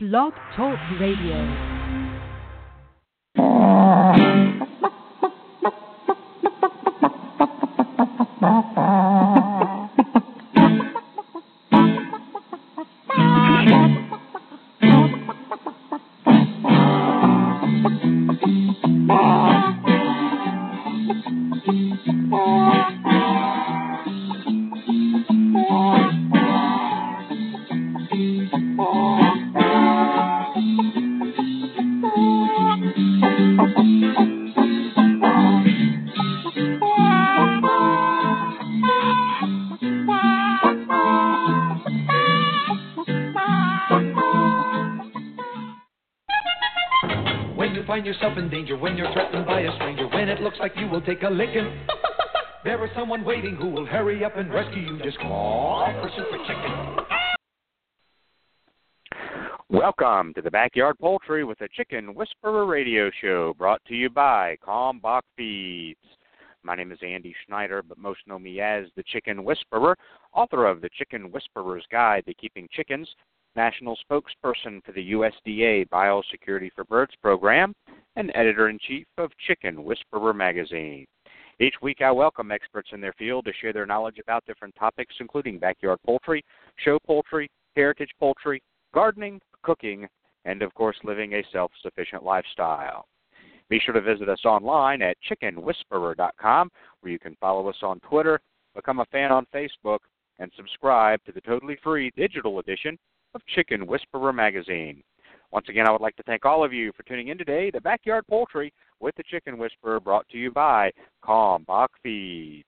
Blog Talk Radio. The Backyard Poultry with the Chicken Whisperer radio show brought to you by Kalmbach Feeds. My name is Andy Schneider, but most know me as the Chicken Whisperer, author of the Chicken Whisperer's Guide to Keeping Chickens, national spokesperson for the USDA Biosecurity for Birds program, and editor in chief of Chicken Whisperer magazine. Each week, I welcome experts in their field to share their knowledge about different topics, including backyard poultry, show poultry, heritage poultry, gardening, cooking, and of course, living a self sufficient lifestyle. Be sure to visit us online at chickenwhisperer.com, where you can follow us on Twitter, become a fan on Facebook, and subscribe to the totally free digital edition of Chicken Whisperer magazine. Once again, I would like to thank all of you for tuning in today to Backyard Poultry with the Chicken Whisperer, brought to you by Kalmbach Feeds.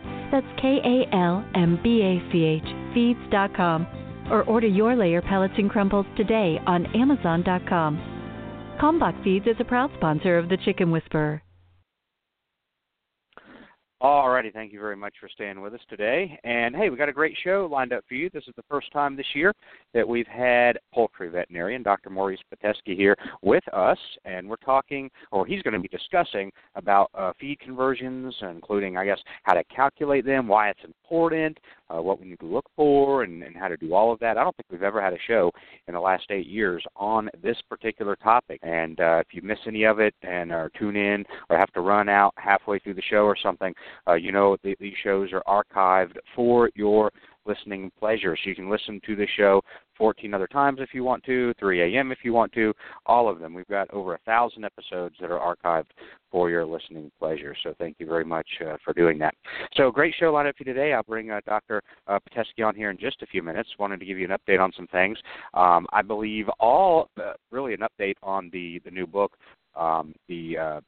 That's K A L M B A C H feeds.com. Or order your layer pellets and crumbles today on Amazon.com. Kalmbach Feeds is a proud sponsor of the Chicken Whisperer. Alrighty, thank you very much for staying with us today. And hey, we got a great show lined up for you. This is the first time this year that we've had poultry veterinarian Dr. Maurice Pitesky here with us, and we're talking, or he's going to be discussing about uh, feed conversions, including, I guess, how to calculate them, why it's important, uh, what we need to look for, and, and how to do all of that. I don't think we've ever had a show in the last eight years on this particular topic. And uh, if you miss any of it and or tune in or have to run out halfway through the show or something, uh, you know the, these shows are archived for your listening pleasure. So you can listen to the show 14 other times if you want to, 3 a.m. if you want to, all of them. We've got over a thousand episodes that are archived for your listening pleasure. So thank you very much uh, for doing that. So great show lined up for you today. I'll bring uh, Dr. Uh, Pitesky on here in just a few minutes. Wanted to give you an update on some things. Um, I believe all, uh, really an update on the, the new book, um, the uh,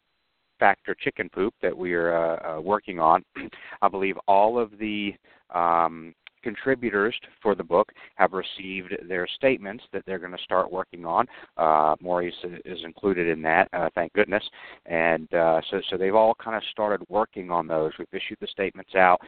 fact or chicken poop that we're uh, uh, working on. I believe all of the um, contributors for the book have received their statements that they're going to start working on. Uh, Maurice is included in that, uh, thank goodness. And uh, so, so they've all kind of started working on those. We've issued the statements out,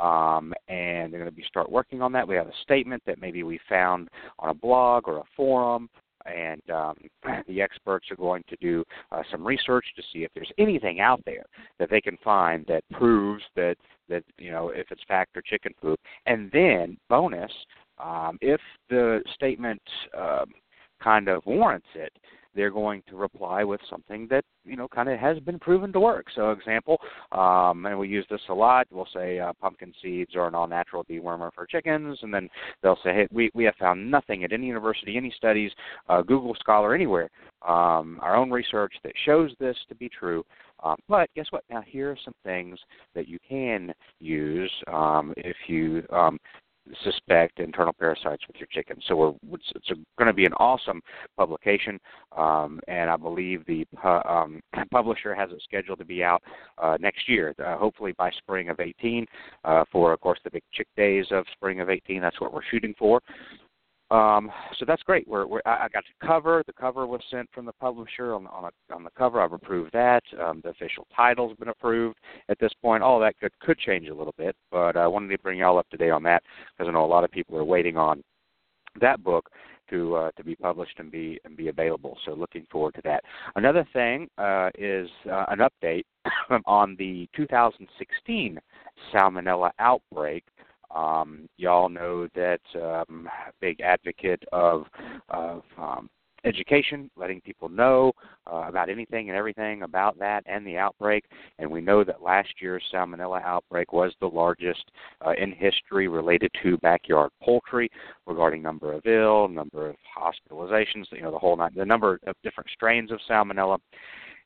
um, and they're going to be start working on that. We have a statement that maybe we found on a blog or a forum and um, the experts are going to do uh, some research to see if there's anything out there that they can find that proves that that you know if it's fact or chicken poop. And then bonus, um, if the statement um, kind of warrants it, they're going to reply with something that you know kind of has been proven to work. So, example, um, and we use this a lot. We'll say uh, pumpkin seeds are an all-natural dewormer for chickens, and then they'll say, "Hey, we we have found nothing at any university, any studies, uh, Google Scholar, anywhere, um, our own research that shows this to be true." Um, but guess what? Now here are some things that you can use um, if you um, suspect internal parasites with your chicken. So we're, it's, it's going to be an awesome publication, um, and I believe the pu- um, publisher has it scheduled to be out uh, next year, uh, hopefully by spring of 18, uh, for of course the big chick days of spring of 18. That's what we're shooting for. Um, so that's great. We're, we're, I got the cover. The cover was sent from the publisher on, on, a, on the cover. I've approved that. Um, the official title's been approved at this point. All that could, could change a little bit, but I wanted to bring y'all up to date on that because I know a lot of people are waiting on that book to uh, to be published and be and be available. So looking forward to that. Another thing uh, is uh, an update on the 2016 salmonella outbreak um, y'all know that um, big advocate of of um, education, letting people know uh, about anything and everything about that and the outbreak. And we know that last year's salmonella outbreak was the largest uh, in history related to backyard poultry, regarding number of ill, number of hospitalizations, you know, the whole the number of different strains of salmonella.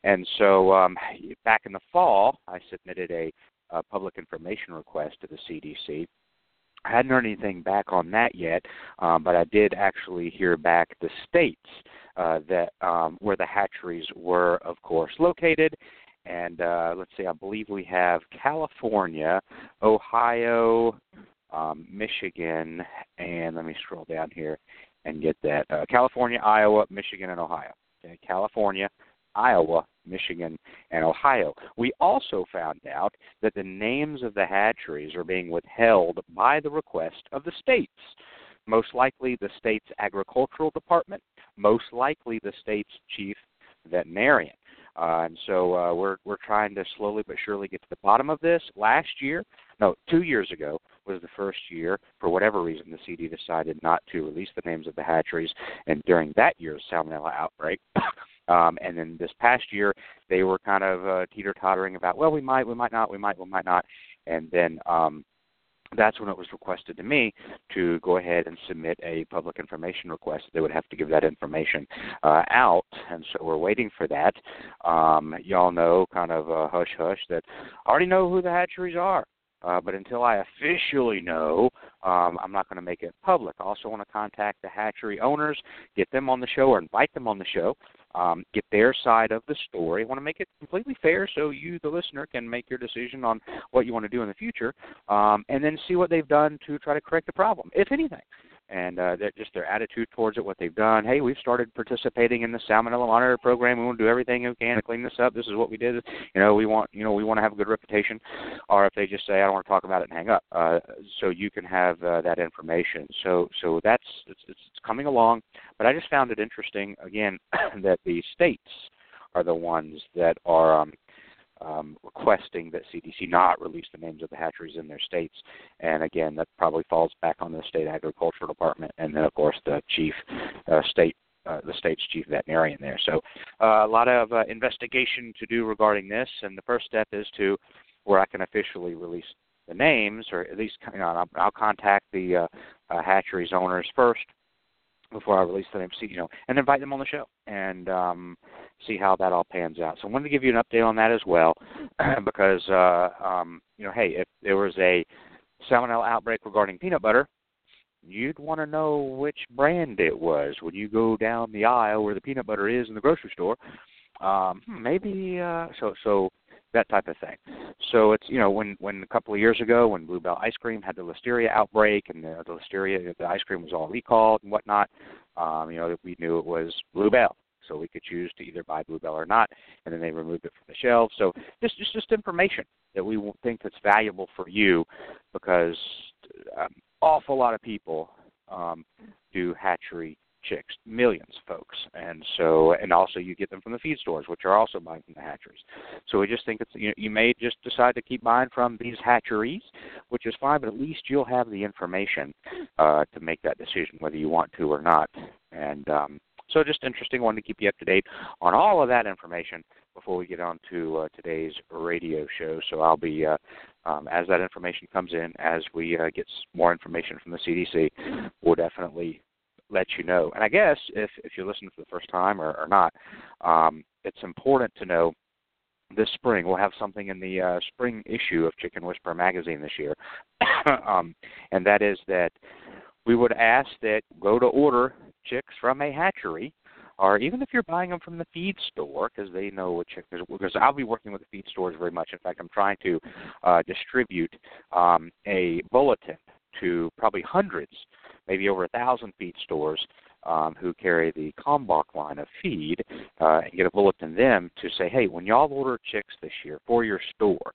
And so, um, back in the fall, I submitted a, a public information request to the CDC I hadn't heard anything back on that yet, um, but I did actually hear back the states uh, that um, where the hatcheries were, of course, located. And uh, let's see, I believe we have California, Ohio, um, Michigan, and let me scroll down here and get that. Uh, California, Iowa, Michigan, and Ohio. Okay, California, Iowa, Michigan, and Ohio. We also found out that the names of the hatcheries are being withheld by the request of the states. Most likely the state's agricultural department, most likely the state's chief veterinarian. Uh, and so uh, we're we're trying to slowly but surely get to the bottom of this. Last year, no, two years ago was the first year. For whatever reason, the CD decided not to release the names of the hatcheries, and during that year's salmonella outbreak, Um, and then this past year, they were kind of uh, teeter tottering about, well, we might, we might not, we might, we might not. And then um, that's when it was requested to me to go ahead and submit a public information request. They would have to give that information uh, out, and so we're waiting for that. Um, y'all know, kind of uh, hush hush, that I already know who the hatcheries are. Uh, but until I officially know, um, I'm not going to make it public. I also want to contact the hatchery owners, get them on the show or invite them on the show, um, get their side of the story. I want to make it completely fair so you, the listener, can make your decision on what you want to do in the future, um, and then see what they've done to try to correct the problem, if anything and uh, just their attitude towards it, what they've done. Hey, we've started participating in the salmonella monitor program. We want to do everything we can to clean this up. This is what we did. You know, we want you know we want to have a good reputation. Or if they just say I don't want to talk about it and hang up, uh, so you can have uh, that information. So so that's it's, it's coming along. But I just found it interesting again that the states are the ones that are um, um, requesting that CDC not release the names of the hatcheries in their states. And again, that probably falls back on the state agricultural department, and then of course the chief uh, state. Uh, the state's chief veterinarian there. So, uh, a lot of uh, investigation to do regarding this, and the first step is to where I can officially release the names, or at least you know, I'll, I'll contact the uh, uh, hatcheries owners first before I release the name, you know, and invite them on the show and um, see how that all pans out. So I wanted to give you an update on that as well, because uh, um, you know, hey, if there was a salmonella outbreak regarding peanut butter, you'd want to know which brand it was when you go down the aisle where the peanut butter is in the grocery store. Um, hmm, maybe uh, so so that type of thing. So it's you know when when a couple of years ago when Blue Bell ice cream had the listeria outbreak and the, the listeria the ice cream was all recalled and whatnot, um, you know we knew it was Blue Bell. So we could choose to either buy Blue Bell or not, and then they removed it from the shelves. So this just just information that we think that's valuable for you, because um, awful lot of people um, do hatchery chicks, millions folks, and so and also you get them from the feed stores, which are also buying from the hatcheries. So we just think it's you, know, you may just decide to keep buying from these hatcheries, which is fine, but at least you'll have the information uh, to make that decision whether you want to or not. And um, so just interesting, wanted to keep you up to date on all of that information before we get on to uh, today's radio show. So I'll be, uh, um, as that information comes in, as we uh, get more information from the CDC, we'll definitely let you know. And I guess if if you listen for the first time or, or not, um, it's important to know this spring we'll have something in the uh, spring issue of Chicken Whisperer magazine this year, um, and that is that we would ask that go to order chicks from a hatchery. Or even if you're buying them from the feed store, because they know what chickens. Because I'll be working with the feed stores very much. In fact, I'm trying to uh, distribute um, a bulletin to probably hundreds maybe over a thousand feed stores um, who carry the Kalmbach line of feed uh, and get a bulletin them to say, hey, when y'all order chicks this year for your store,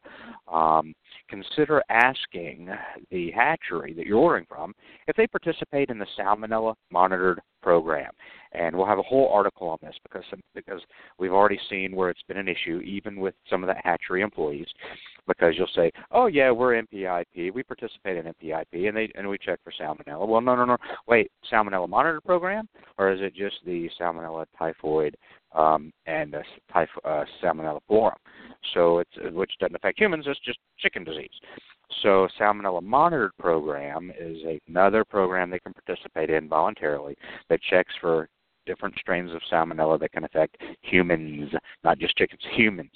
um, consider asking the hatchery that you're ordering from if they participate in the salmonella monitored program. And we'll have a whole article on this because because we've already seen where it's been an issue, even with some of the hatchery employees, because you'll say, "Oh yeah, we're NPIP, we participate in NPIP, and they and we check for salmonella." Well, no, no, no. Wait, salmonella monitor program, or is it just the salmonella typhoid um, and uh, typh- uh, salmonella pullorum? So it's which doesn't affect humans; it's just chicken disease. So Salmonella Monitored Program is another program they can participate in voluntarily that checks for different strains of salmonella that can affect humans, not just chickens, humans.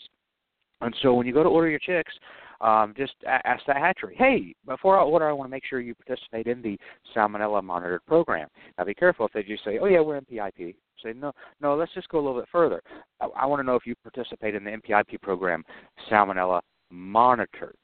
And so when you go to order your chicks, um, just ask the hatchery, hey, before I order, I want to make sure you participate in the salmonella monitored program. Now be careful if they just say, oh yeah, we're NPIP. Say no, no. Let's just go a little bit further. I, I want to know if you participate in the NPIP program, salmonella monitored.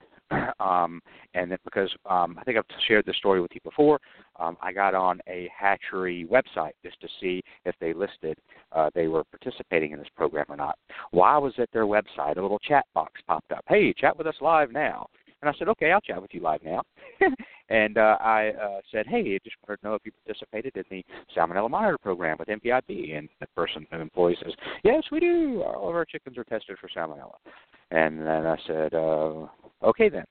Um, and that because um, I think I've shared this story with you before, um, I got on a hatchery website just to see if they listed uh, they were participating in this program or not. While I was at their website, a little chat box popped up. Hey, chat with us live now. And I said, okay, I'll chat with you live now. and uh, I uh, said, hey, I just wanted to know if you participated in the Salmonella Monitor program with NPIP. And the person, the employee says, yes, we do. All of our chickens are tested for Salmonella. And then I said, uh, okay then.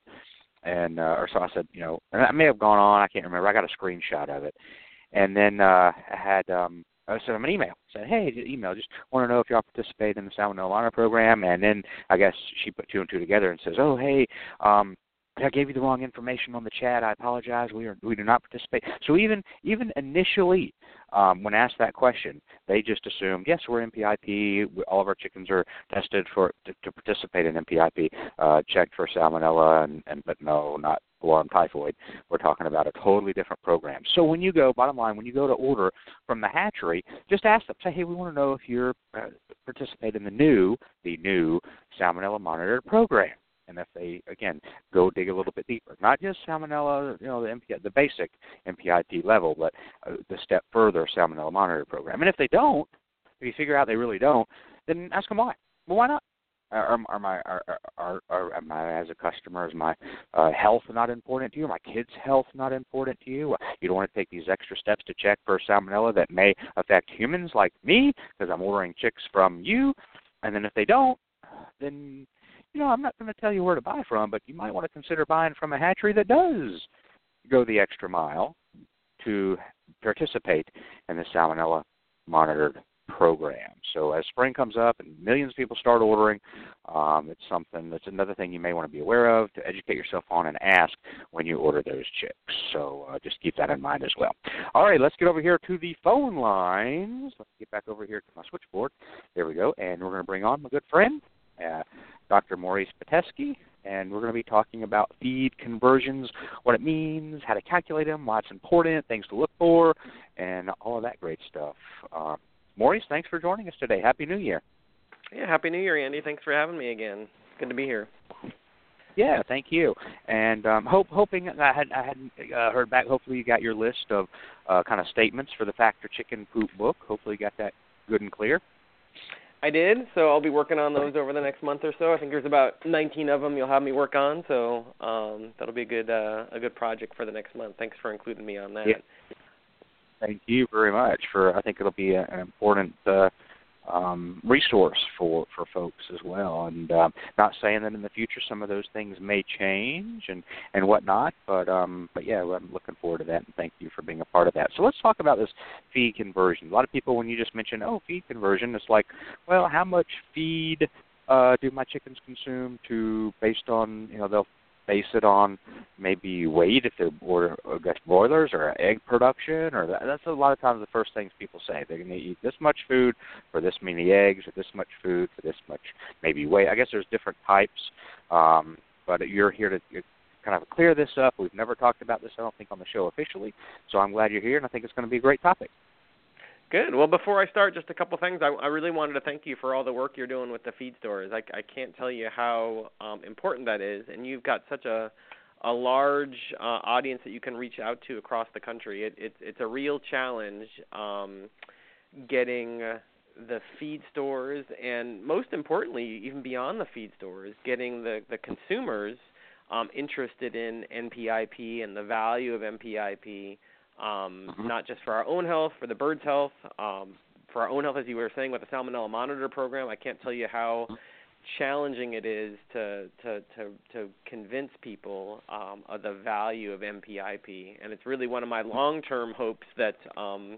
And uh, or so I said, you know, and I may have gone on. I can't remember. I got a screenshot of it. And then uh, I had um, I sent them an email. Said, hey, email. Just want to know if y'all participate in the Salmonella Monitor program. And then I guess she put two and two together and says, oh, hey, um, I gave you the wrong information on the chat. I apologize. We are we do not participate. So even even initially, um, when asked that question, they just assumed yes, we're NPIP. All of our chickens are tested for to, to participate in NPIP, uh, checked for salmonella, and, and but no, not pullorum typhoid. We're talking about a totally different program. So when you go, bottom line, when you go to order from the hatchery, just ask them. Say, hey, we want to know if you're uh, participate in the new the new salmonella monitored program and if they again go dig a little bit deeper, not just salmonella, you know, the MPI, the basic NPIP level, but uh, the step further salmonella monitor program. And if they don't, if you figure out they really don't, then ask them why. Well, why not? Are, are my are, are, are am I as a customer is my uh, health not important to you? Are my kids' health not important to you? You don't want to take these extra steps to check for salmonella that may affect humans like me because I'm ordering chicks from you. And then if they don't, then you know, I'm not going to tell you where to buy from, but you might want to consider buying from a hatchery that does go the extra mile to participate in the salmonella monitored program. So as spring comes up and millions of people start ordering, um, it's something that's another thing you may want to be aware of to educate yourself on and ask when you order those chicks. So uh, just keep that in mind as well. All right, let's get over here to the phone lines. Let's get back over here to my switchboard. There we go, and we're going to bring on my good friend. Uh, Dr. Maurice Pitesky, and we're going to be talking about feed conversions, what it means, how to calculate them, why it's important, things to look for, and all of that great stuff. Uh, Maurice, thanks for joining us today. Happy New Year. Yeah, Happy New Year, Andy. Thanks for having me again. Good to be here. Yeah, thank you. And um, hope, hoping I had I hadn't uh, heard back. Hopefully, you got your list of uh, kind of statements for the Fact or Chicken Poop book. Hopefully, you got that good and clear. I did, so I'll be working on those over the next month or so. I think there's about 19 of them you'll have me work on, so um, that'll be a good uh, a good project for the next month. Thanks for including me on that. Yeah. Thank you very much for. I think it'll be an important uh, um, resource for for folks as well. And um, not saying that in the future some of those things may change and and whatnot, but um, but yeah, I'm looking forward to that. And thank you for being a part of that. So let's talk about this feed conversion. A lot of people, when you just mention oh feed conversion, it's like, well, how much feed uh, do my chickens consume to based on you know they'll base it on maybe weight if they're or, or broilers or egg production or that, that's a lot of times the first things people say. They're going to eat this much food for this many eggs or this much food for this much maybe weight i guess there's different types um, but you're here to kind of clear this up. We've never talked about this i don't think on the show officially so i'm glad you're here and i think it's going to be a great topic Good. Well, before I start, just a couple things. I, I really wanted to thank you for all the work you're doing with the feed stores. I, I can't tell you how um, important that is, and you've got such a a large uh, audience that you can reach out to across the country. It, it's it's a real challenge um, getting the feed stores and most importantly, even beyond the feed stores, getting the the consumers um, interested in NPIP and the value of NPIP, um, mm-hmm. not just for our own health, for the birds' health, um, for our own health, as you were saying with the Salmonella Monitor program. I can't tell you how mm-hmm challenging it is to to to to convince people um, of the value of NPIP, and it's really one of my long-term hopes that um,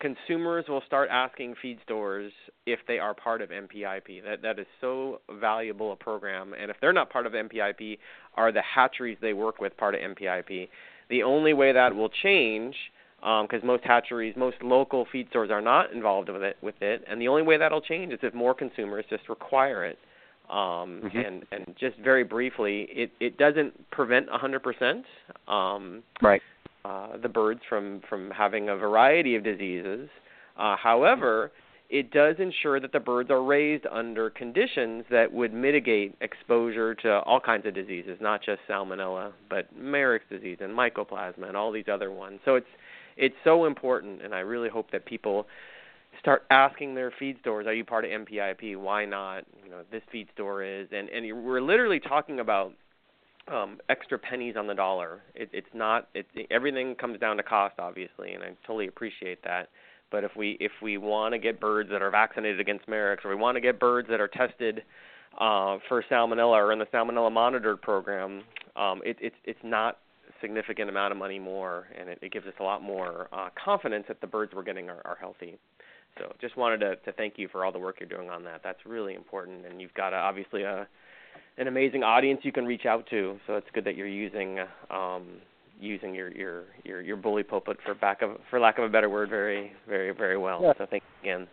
consumers will start asking feed stores if they are part of NPIP. That that is so valuable a program, and if they're not part of NPIP, are the hatcheries they work with part of NPIP? The only way that will change because um, most hatcheries, most local feed stores are not involved with it. With it, and the only way that'll change is if more consumers just require it. Um, mm-hmm. And and just very briefly, it it doesn't prevent 100%. Um, right. Uh, the birds from from having a variety of diseases. Uh, however, it does ensure that the birds are raised under conditions that would mitigate exposure to all kinds of diseases, not just salmonella, but Marek's disease and mycoplasma and all these other ones. So it's it's so important, and I really hope that people start asking their feed stores, "Are you part of NPIP? Why not? You know, this feed store is." And and we're literally talking about um, extra pennies on the dollar. It, it's not. It, everything comes down to cost, obviously, and I totally appreciate that. But if we if we want to get birds that are vaccinated against Marek's, or we want to get birds that are tested uh, for salmonella or in the salmonella monitored program, um, it, it's it's not significant amount of money more, and it, it gives us a lot more uh, confidence that the birds we're getting are, are healthy. So just wanted to, to thank you for all the work you're doing on that. That's really important, and you've got a, obviously a an amazing audience you can reach out to. So it's good that you're using um, using your, your your your bully pulpit for back of for lack of a better word very very very well. Yeah. So thank you again.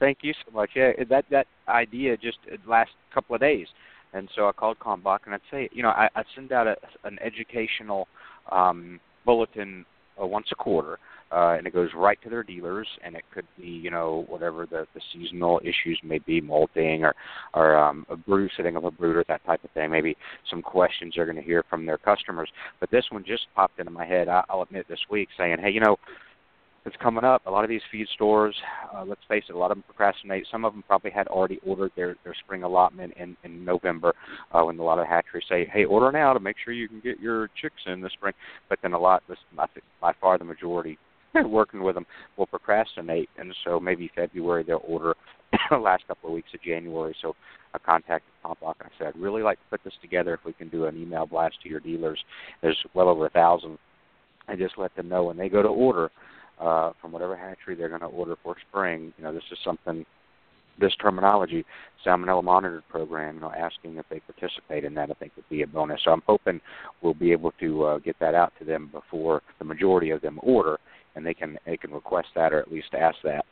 Thank you so much. Yeah, that that idea just last couple of days and so I called Kalmbach and I'd say, you know, I, I'd send out a, an educational um, bulletin uh, once a quarter, uh, and it goes right to their dealers, and it could be, you know, whatever the, the seasonal issues may be, molting or or um, a brood setting of a brooder, that type of thing. Maybe some questions they're going to hear from their customers. But this one just popped into my head. I, I'll admit this week, saying, hey, you know that's coming up. A lot of these feed stores, uh, let's face it, a lot of them procrastinate. Some of them probably had already ordered their their spring allotment in in November, uh, when a lot of hatcheries say, "Hey, order now to make sure you can get your chicks in the spring." But then a lot, by far the majority, working with them will procrastinate, and so maybe February they'll order the last couple of weeks of January. So I contacted and I said, I'd really like to put this together if we can do an email blast to your dealers. There's well over a thousand. And just let them know when they go to order uh, from whatever hatchery they're going to order for spring. You know, this is something, this terminology, salmonella monitored program. You know, asking if they participate in that, I think would be a bonus. So I'm hoping we'll be able to uh, get that out to them before the majority of them order, and they can they can request that or at least ask that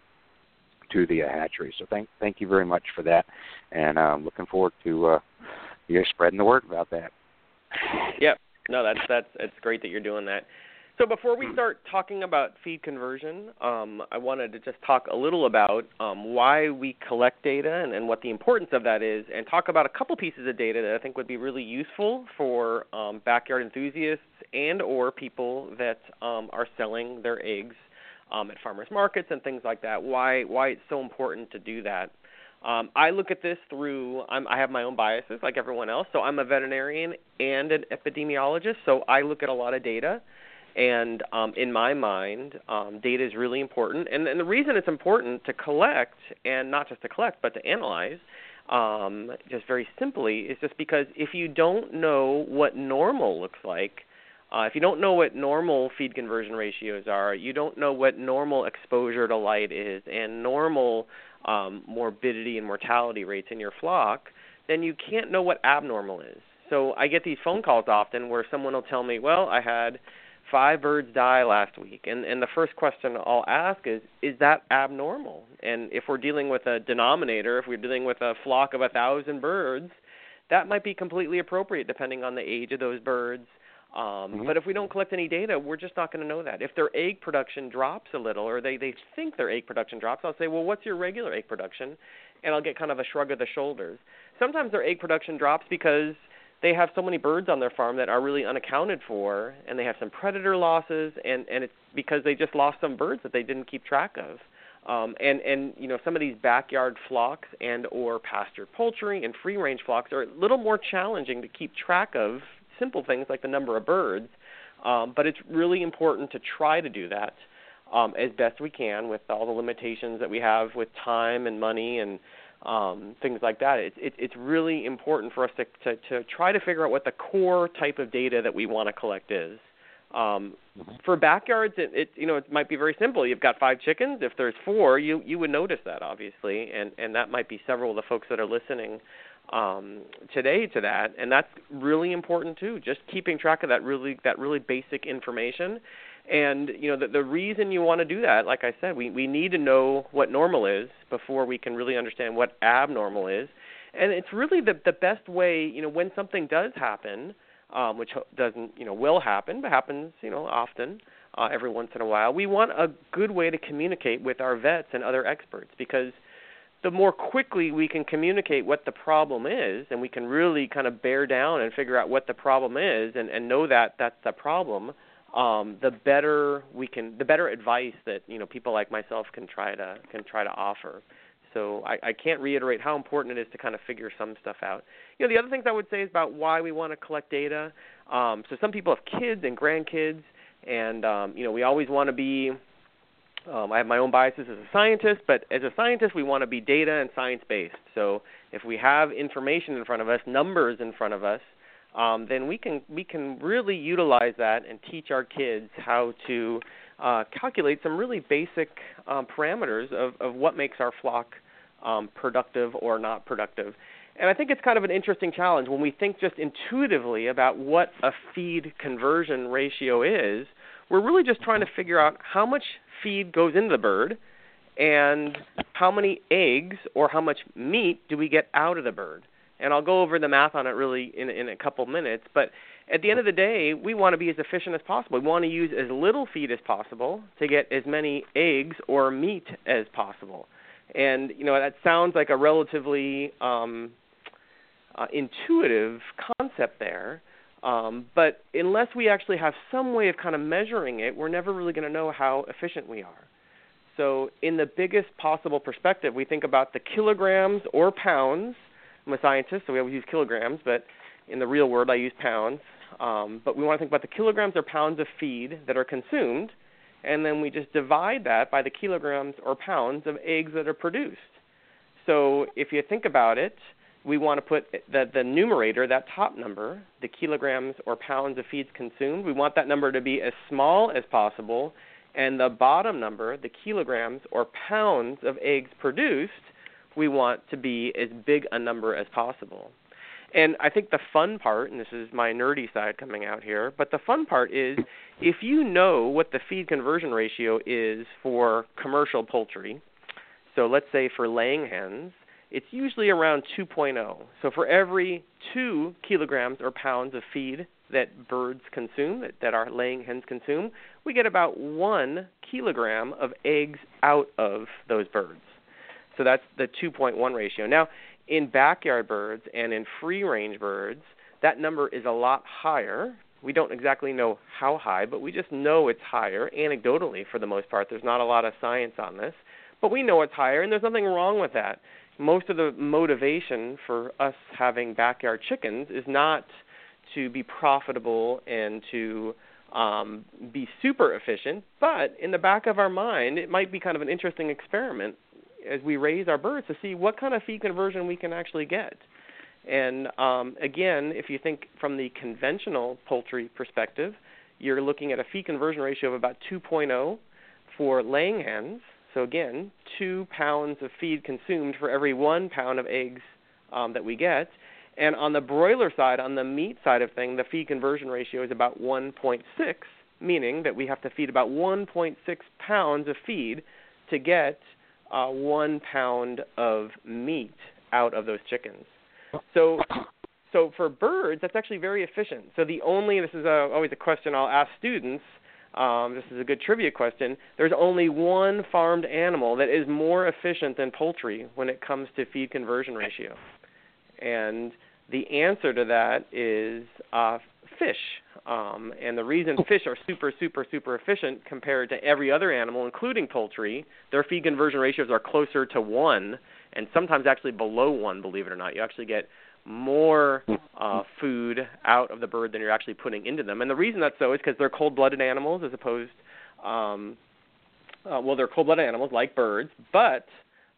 to the uh, hatchery. So thank thank you very much for that, and uh, looking forward to uh, you spreading the word about that. Yep. No, that's that's it's great that you're doing that. So before we start talking about feed conversion, um, I wanted to just talk a little about um, why we collect data and, and, what the importance of that is, and talk about a couple pieces of data that I think would be really useful for um, backyard enthusiasts and or people that um, are selling their eggs um, at farmers markets and things like that. Why why it's so important to do that. Um, I look at this through. I'm, I have my own biases, like everyone else. So I'm a veterinarian and an epidemiologist. So I look at a lot of data and um, in my mind, um, data is really important. And, and the reason it's important to collect, and not just to collect, but to analyze, um, just very simply, is just because if you don't know what normal looks like, uh, if you don't know what normal feed conversion ratios are, you don't know what normal exposure to light is, and normal um, morbidity and mortality rates in your flock, then you can't know what abnormal is. So I get these phone calls often where someone will tell me, "Well, I had five birds die last week and and the first question I'll ask is is that abnormal and if we're dealing with a denominator if we're dealing with a flock of a thousand birds that might be completely appropriate depending on the age of those birds um, mm-hmm. But if we don't collect any data, we're just not going to know that. If their egg production drops a little, or they they think their egg production drops, I'll say, well, what's your regular egg production? And I'll get kind of a shrug of the shoulders. Sometimes their egg production drops because they have so many birds on their farm that are really unaccounted for, and they have some predator losses, and and it's because they just lost some birds that they didn't keep track of. Um, and and you know some of these backyard flocks and or pasture poultry and free range flocks are a little more challenging to keep track of simple things like the number of birds. Um, but it's really important to try to do that um, as best we can with all the limitations that we have with time and money and um, things like that. It's it, it's really important for us to, to to try to figure out what the core type of data that we want to collect is. Um, mm-hmm. for backyards, it, it you know it might be very simple. You've got five chickens. If there's four, you you would notice that obviously, and and that might be several of the folks that are listening um, today to that, and that's really important too. Just keeping track of that really that really basic information, and you know the the reason you want to do that, like I said, we we need to know what normal is before we can really understand what abnormal is, and it's really the the best way. You know when something does happen um, which doesn't, you know, will happen, but happens, you know, often, uh, every once in a while. We want a good way to communicate with our vets and other experts because the more quickly we can communicate what the problem is, and we can really kind of bear down and figure out what the problem is, and, and know that that's the problem, um, the better we can, the better advice that you know people like myself can try to can try to offer. So I, I can't reiterate how important it is to kind of figure some stuff out. You know, the other things I would say is about why we want to collect data. Um, so some people have kids and grandkids, and um, you know, we always want to be. Um, I have my own biases as a scientist, but as a scientist, we want to be data and science based. So if we have information in front of us, numbers in front of us, um, then we can we can really utilize that and teach our kids how to uh, calculate some really basic um, parameters of, of what makes our flock um, productive or not productive. And I think it's kind of an interesting challenge when we think just intuitively about what a feed conversion ratio is. We're really just trying to figure out how much feed goes into the bird and how many eggs or how much meat do we get out of the bird. And I'll go over the math on it really in, in a couple minutes. But at the end of the day, we want to be as efficient as possible. We want to use as little feed as possible to get as many eggs or meat as possible. And you know that sounds like a relatively um, uh, intuitive concept there, um, but unless we actually have some way of kind of measuring it, we're never really going to know how efficient we are. So, in the biggest possible perspective, we think about the kilograms or pounds. I'm a scientist, so we always use kilograms, but in the real world, I use pounds. Um, but we want to think about the kilograms or pounds of feed that are consumed, and then we just divide that by the kilograms or pounds of eggs that are produced. So if you think about it, we want to put the, the numerator, that top number, the kilograms or pounds of feeds consumed, we want that number to be as small as possible, and the bottom number, the kilograms or pounds of eggs produced, we want to be as big a number as possible. And I think the fun part, and this is my nerdy side coming out here, but the fun part is if you know what the feed conversion ratio is for commercial poultry, so let's say for laying hens, it's usually around 2.0. So for every 2 kilograms or pounds of feed that birds consume, that, that our laying hens consume, we get about 1 kilogram of eggs out of those birds. So that's the 2.1 ratio. Now, in backyard birds and in free range birds, that number is a lot higher. We don't exactly know how high, but we just know it's higher anecdotally for the most part. There's not a lot of science on this, but we know it's higher, and there's nothing wrong with that. Most of the motivation for us having backyard chickens is not to be profitable and to um, be super efficient, but in the back of our mind, it might be kind of an interesting experiment as we raise our birds to see what kind of feed conversion we can actually get. And um, again, if you think from the conventional poultry perspective, you're looking at a feed conversion ratio of about 2.0 for laying hens. So again, two pounds of feed consumed for every one pound of eggs um, that we get. And on the broiler side, on the meat side of thing, the feed conversion ratio is about 1.6, meaning that we have to feed about 1.6 pounds of feed to get uh, one pound of meat out of those chickens. So, so for birds, that's actually very efficient. So the only this is a, always a question I'll ask students. Um, this is a good trivia question. There's only one farmed animal that is more efficient than poultry when it comes to feed conversion ratio, and the answer to that is uh, fish. Um, and the reason fish are super, super, super efficient compared to every other animal, including poultry, their feed conversion ratios are closer to one, and sometimes actually below one. Believe it or not, you actually get more uh, food out of the bird than you're actually putting into them. And the reason that's so is because they're cold-blooded animals, as opposed, um, uh, well, they're cold-blooded animals like birds, but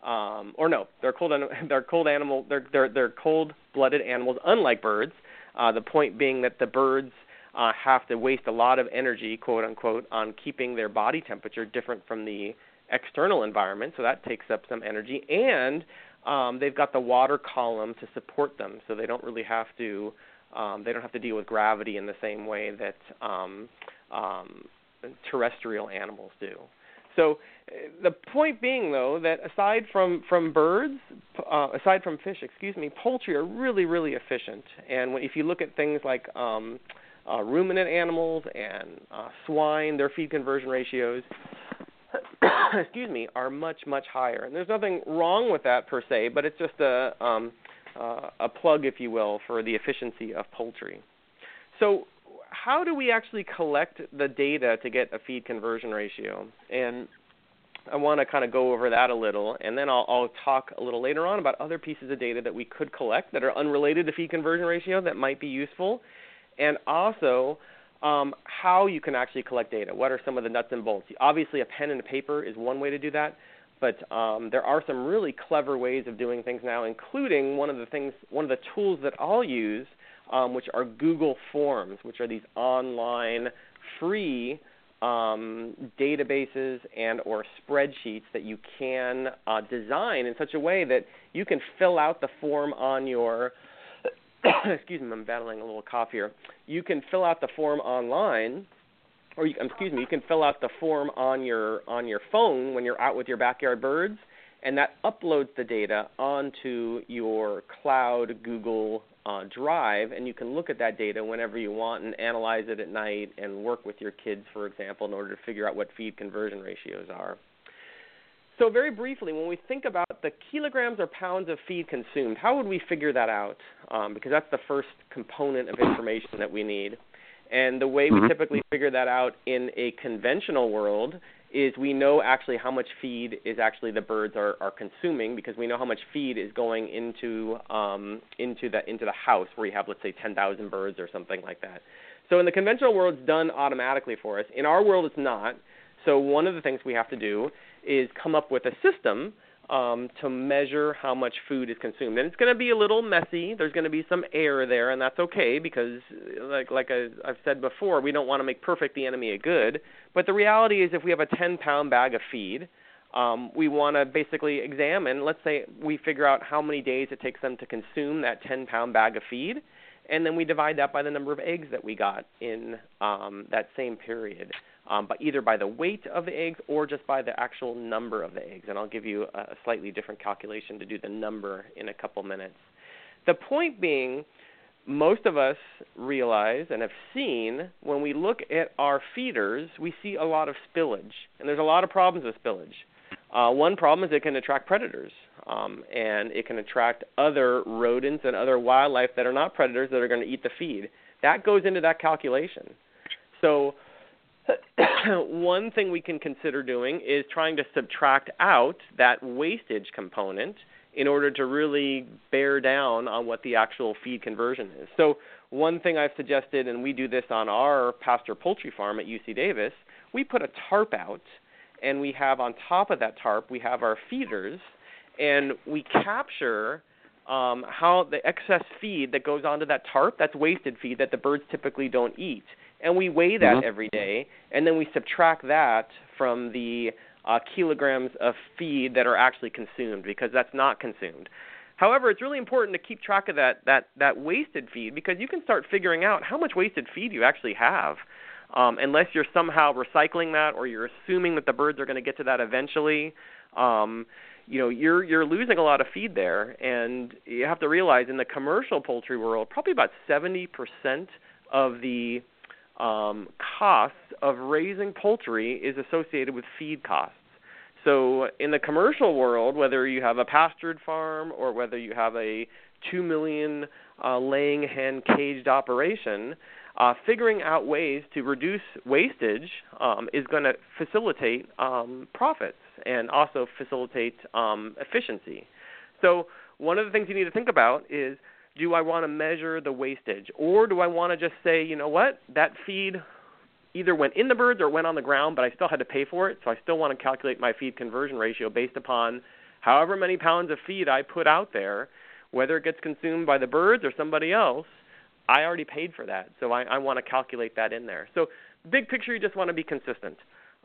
um, or no, they're cold. They're cold animal. They're they're they're cold-blooded animals, unlike birds. Uh, the point being that the birds uh, have to waste a lot of energy, quote unquote, on keeping their body temperature different from the external environment. So that takes up some energy, and um, they've got the water column to support them, so they don't really have to. Um, they don't have to deal with gravity in the same way that um, um, terrestrial animals do. So the point being, though, that aside from from birds, uh, aside from fish, excuse me, poultry are really really efficient. And if you look at things like um, uh, ruminant animals and uh, swine, their feed conversion ratios, excuse me, are much much higher. And there's nothing wrong with that per se, but it's just a um, uh, a plug, if you will, for the efficiency of poultry. So how do we actually collect the data to get a feed conversion ratio? And I want to kind of go over that a little, and then I'll, I'll talk a little later on about other pieces of data that we could collect that are unrelated to feed conversion ratio that might be useful, and also um, how you can actually collect data. What are some of the nuts and bolts? Obviously, a pen and a paper is one way to do that, but um, there are some really clever ways of doing things now, including one of the things, one of the tools that I'll use, um, which are Google Forms, which are these online free um, databases and or spreadsheets that you can uh, design in such a way that you can fill out the form on your excuse me, I'm battling a little cough here. You can fill out the form online, or you, excuse me, you can fill out the form on your on your phone when you're out with your backyard birds, and that uploads the data onto your cloud Google uh, Drive, and you can look at that data whenever you want and analyze it at night and work with your kids, for example, in order to figure out what feed conversion ratios are. So, very briefly, when we think about the kilograms or pounds of feed consumed, how would we figure that out? Um, because that's the first component of information that we need. And the way we mm-hmm. typically figure that out in a conventional world is we know actually how much feed is actually the birds are, are consuming because we know how much feed is going into um, into the into the house where you have let's say 10,000 birds or something like that. So in the conventional world, it's done automatically for us. In our world, it's not. So one of the things we have to do is come up with a system um, to measure how much food is consumed. And it's going to be a little messy. There's going to be some error there, and that's okay because, like like I, I've said before, we don't want to make perfect the enemy of good. But the reality is, if we have a 10-pound bag of feed, um, we want to basically examine. Let's say we figure out how many days it takes them to consume that 10-pound bag of feed, and then we divide that by the number of eggs that we got in um, that same period um, but either by the weight of the eggs or just by the actual number of the eggs. And I'll give you a, slightly different calculation to do the number in a couple minutes. The point being, most of us realize and have seen when we look at our feeders, we see a lot of spillage, and there's a lot of problems with spillage. Uh, one problem is it can attract predators, um, and it can attract other rodents and other wildlife that are not predators that are going to eat the feed. That goes into that calculation. So one thing we can consider doing is trying to subtract out that wastage component in order to really bear down on what the actual feed conversion is. So, one thing I've suggested, and we do this on our pasture poultry farm at UC Davis, we put a tarp out, and we have on top of that tarp, we have our feeders, and we capture um, how the excess feed that goes onto that tarp, that's wasted feed that the birds typically don't eat and we weigh that mm-hmm. every day, and then we subtract that from the uh, kilograms of feed that are actually consumed because that's not consumed. However, it's really important to keep track of that that that wasted feed because you can start figuring out how much wasted feed you actually have. Um, unless you're somehow recycling that or you're assuming that the birds are going to get to that eventually, um, you know you're you're losing a lot of feed there, and you have to realize in the commercial poultry world, probably about 70% of the um, costs of raising poultry is associated with feed costs. So in the commercial world, whether you have a pastured farm or whether you have a two million uh, laying hen caged operation, uh, figuring out ways to reduce wastage um, is going to facilitate um, profits and also facilitate um, efficiency. So one of the things you need to think about is do I want to measure the wastage or do I want to just say, you know what, that feed either went in the birds or went on the ground, but I still had to pay for it, so I still want to calculate my feed conversion ratio based upon however many pounds of feed I put out there, whether it gets consumed by the birds or somebody else. I already paid for that, so I, I want to calculate that in there. So, big picture, you just want to be consistent.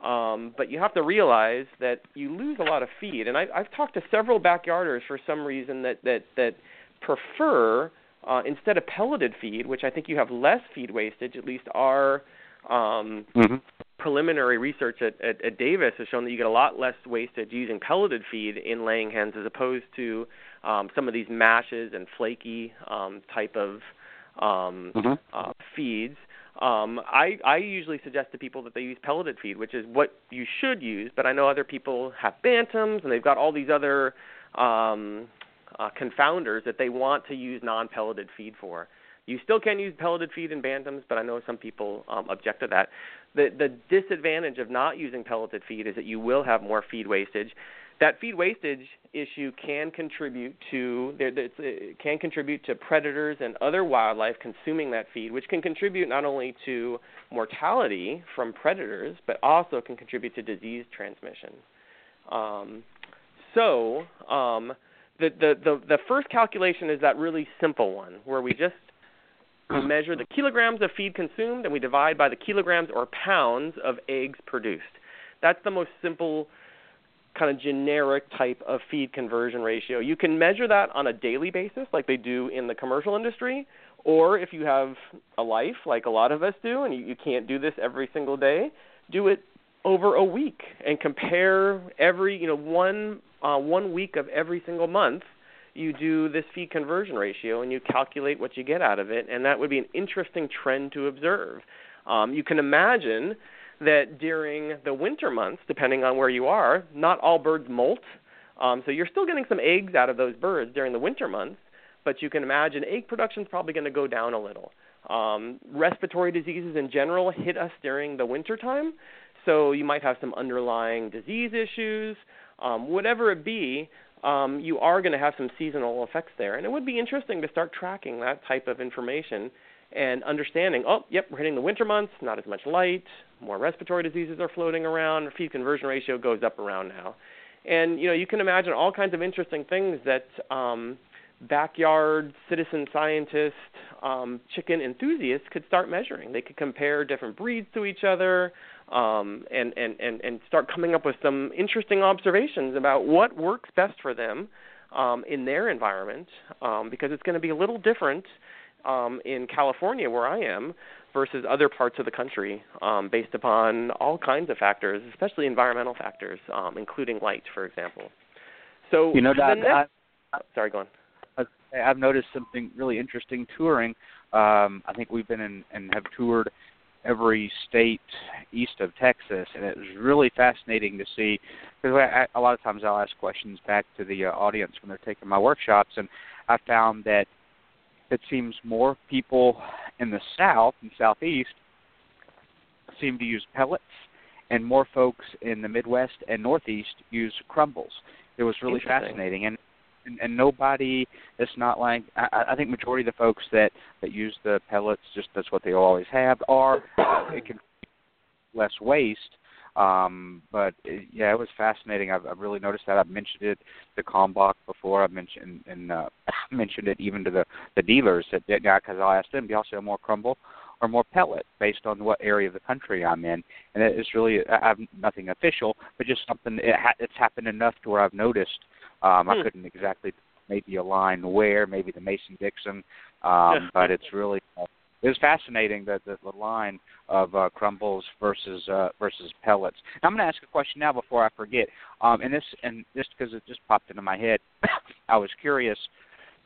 Um, but you have to realize that you lose a lot of feed. And I, I've talked to several backyarders for some reason that that that prefer uh, instead of pelleted feed, which I think you have less feed wastage. At least our um, mm-hmm. preliminary research at, at, at Davis has shown that you get a lot less wastage using pelleted feed in laying hens as opposed to um, some of these mashes and flaky um, type of um, mm-hmm. uh, feeds. Um, I, I usually suggest to people that they use pelleted feed, which is what you should use. But I know other people have bantams and they've got all these other um, uh, confounders that they want to use non-pelleted feed for. You still can use pelleted feed in bantams, but I know some people um, object to that. The the disadvantage of not using pelleted feed is that you will have more feed wastage. That feed wastage issue can contribute to it can contribute to predators and other wildlife consuming that feed, which can contribute not only to mortality from predators, but also can contribute to disease transmission. Um, so um, the, the the first calculation is that really simple one where we just measure the kilograms of feed consumed and we divide by the kilograms or pounds of eggs produced. That's the most simple kind of generic type of feed conversion ratio. You can measure that on a daily basis like they do in the commercial industry, or if you have a life like a lot of us do and you, you can't do this every single day, do it over a week and compare every, you know, one uh, one week of every single month you do this feed conversion ratio and you calculate what you get out of it, and that would be an interesting trend to observe. Um, you can imagine that during the winter months, depending on where you are, not all birds molt. Um, so you're still getting some eggs out of those birds during the winter months, but you can imagine egg production is probably going to go down a little. Um, respiratory diseases in general hit us during the winter time, so you might have some underlying disease issues. Um, whatever it be, um, you are going to have some seasonal effects there. And it would be interesting to start tracking that type of information and understanding, oh, yep, we're hitting the winter months, not as much light, more respiratory diseases are floating around, feed conversion ratio goes up around now. And you know, you can imagine all kinds of interesting things that um, backyard citizen scientists, um, chicken enthusiasts could start measuring. They could compare different breeds to each other, um, and, and, and, and start coming up with some interesting observations about what works best for them um, in their environment, um, because it's going to be a little different um, in California, where I am, versus other parts of the country, um, based upon all kinds of factors, especially environmental factors, um, including light, for example. So, you know, Doc, next, I, sorry, go on. I've noticed something really interesting touring. Um, I think we've been in and have toured every state east of Texas, and it was really fascinating to see. Because a lot of times I'll ask questions back to the uh, audience when they're taking my workshops, and I found that it seems more people in the south and southeast seem to use pellets, and more folks in the Midwest and Northeast use crumbles. It was really fascinating, and and, and nobody it's not like I, I think majority of the folks that that use the pellets just that's what they always have or it can less waste um but it, yeah it was fascinating. I've, I've really noticed that. I've mentioned it to Kalmbach before. I've mentioned and uh mentioned it even to the the dealers that because I'll ask them do you also have more crumble or more pellet based on what area of the country I'm in. And it's really I have nothing official, but just something it ha- it's happened enough to where I've noticed um, hmm. I couldn't exactly maybe align where, maybe the Mason Dixon, um, but it's really uh, it was fascinating that the, the line of uh, crumbles versus uh, versus pellets. Now, I'm going to ask a question now before I forget, um, and this and just because it just popped into my head, I was curious.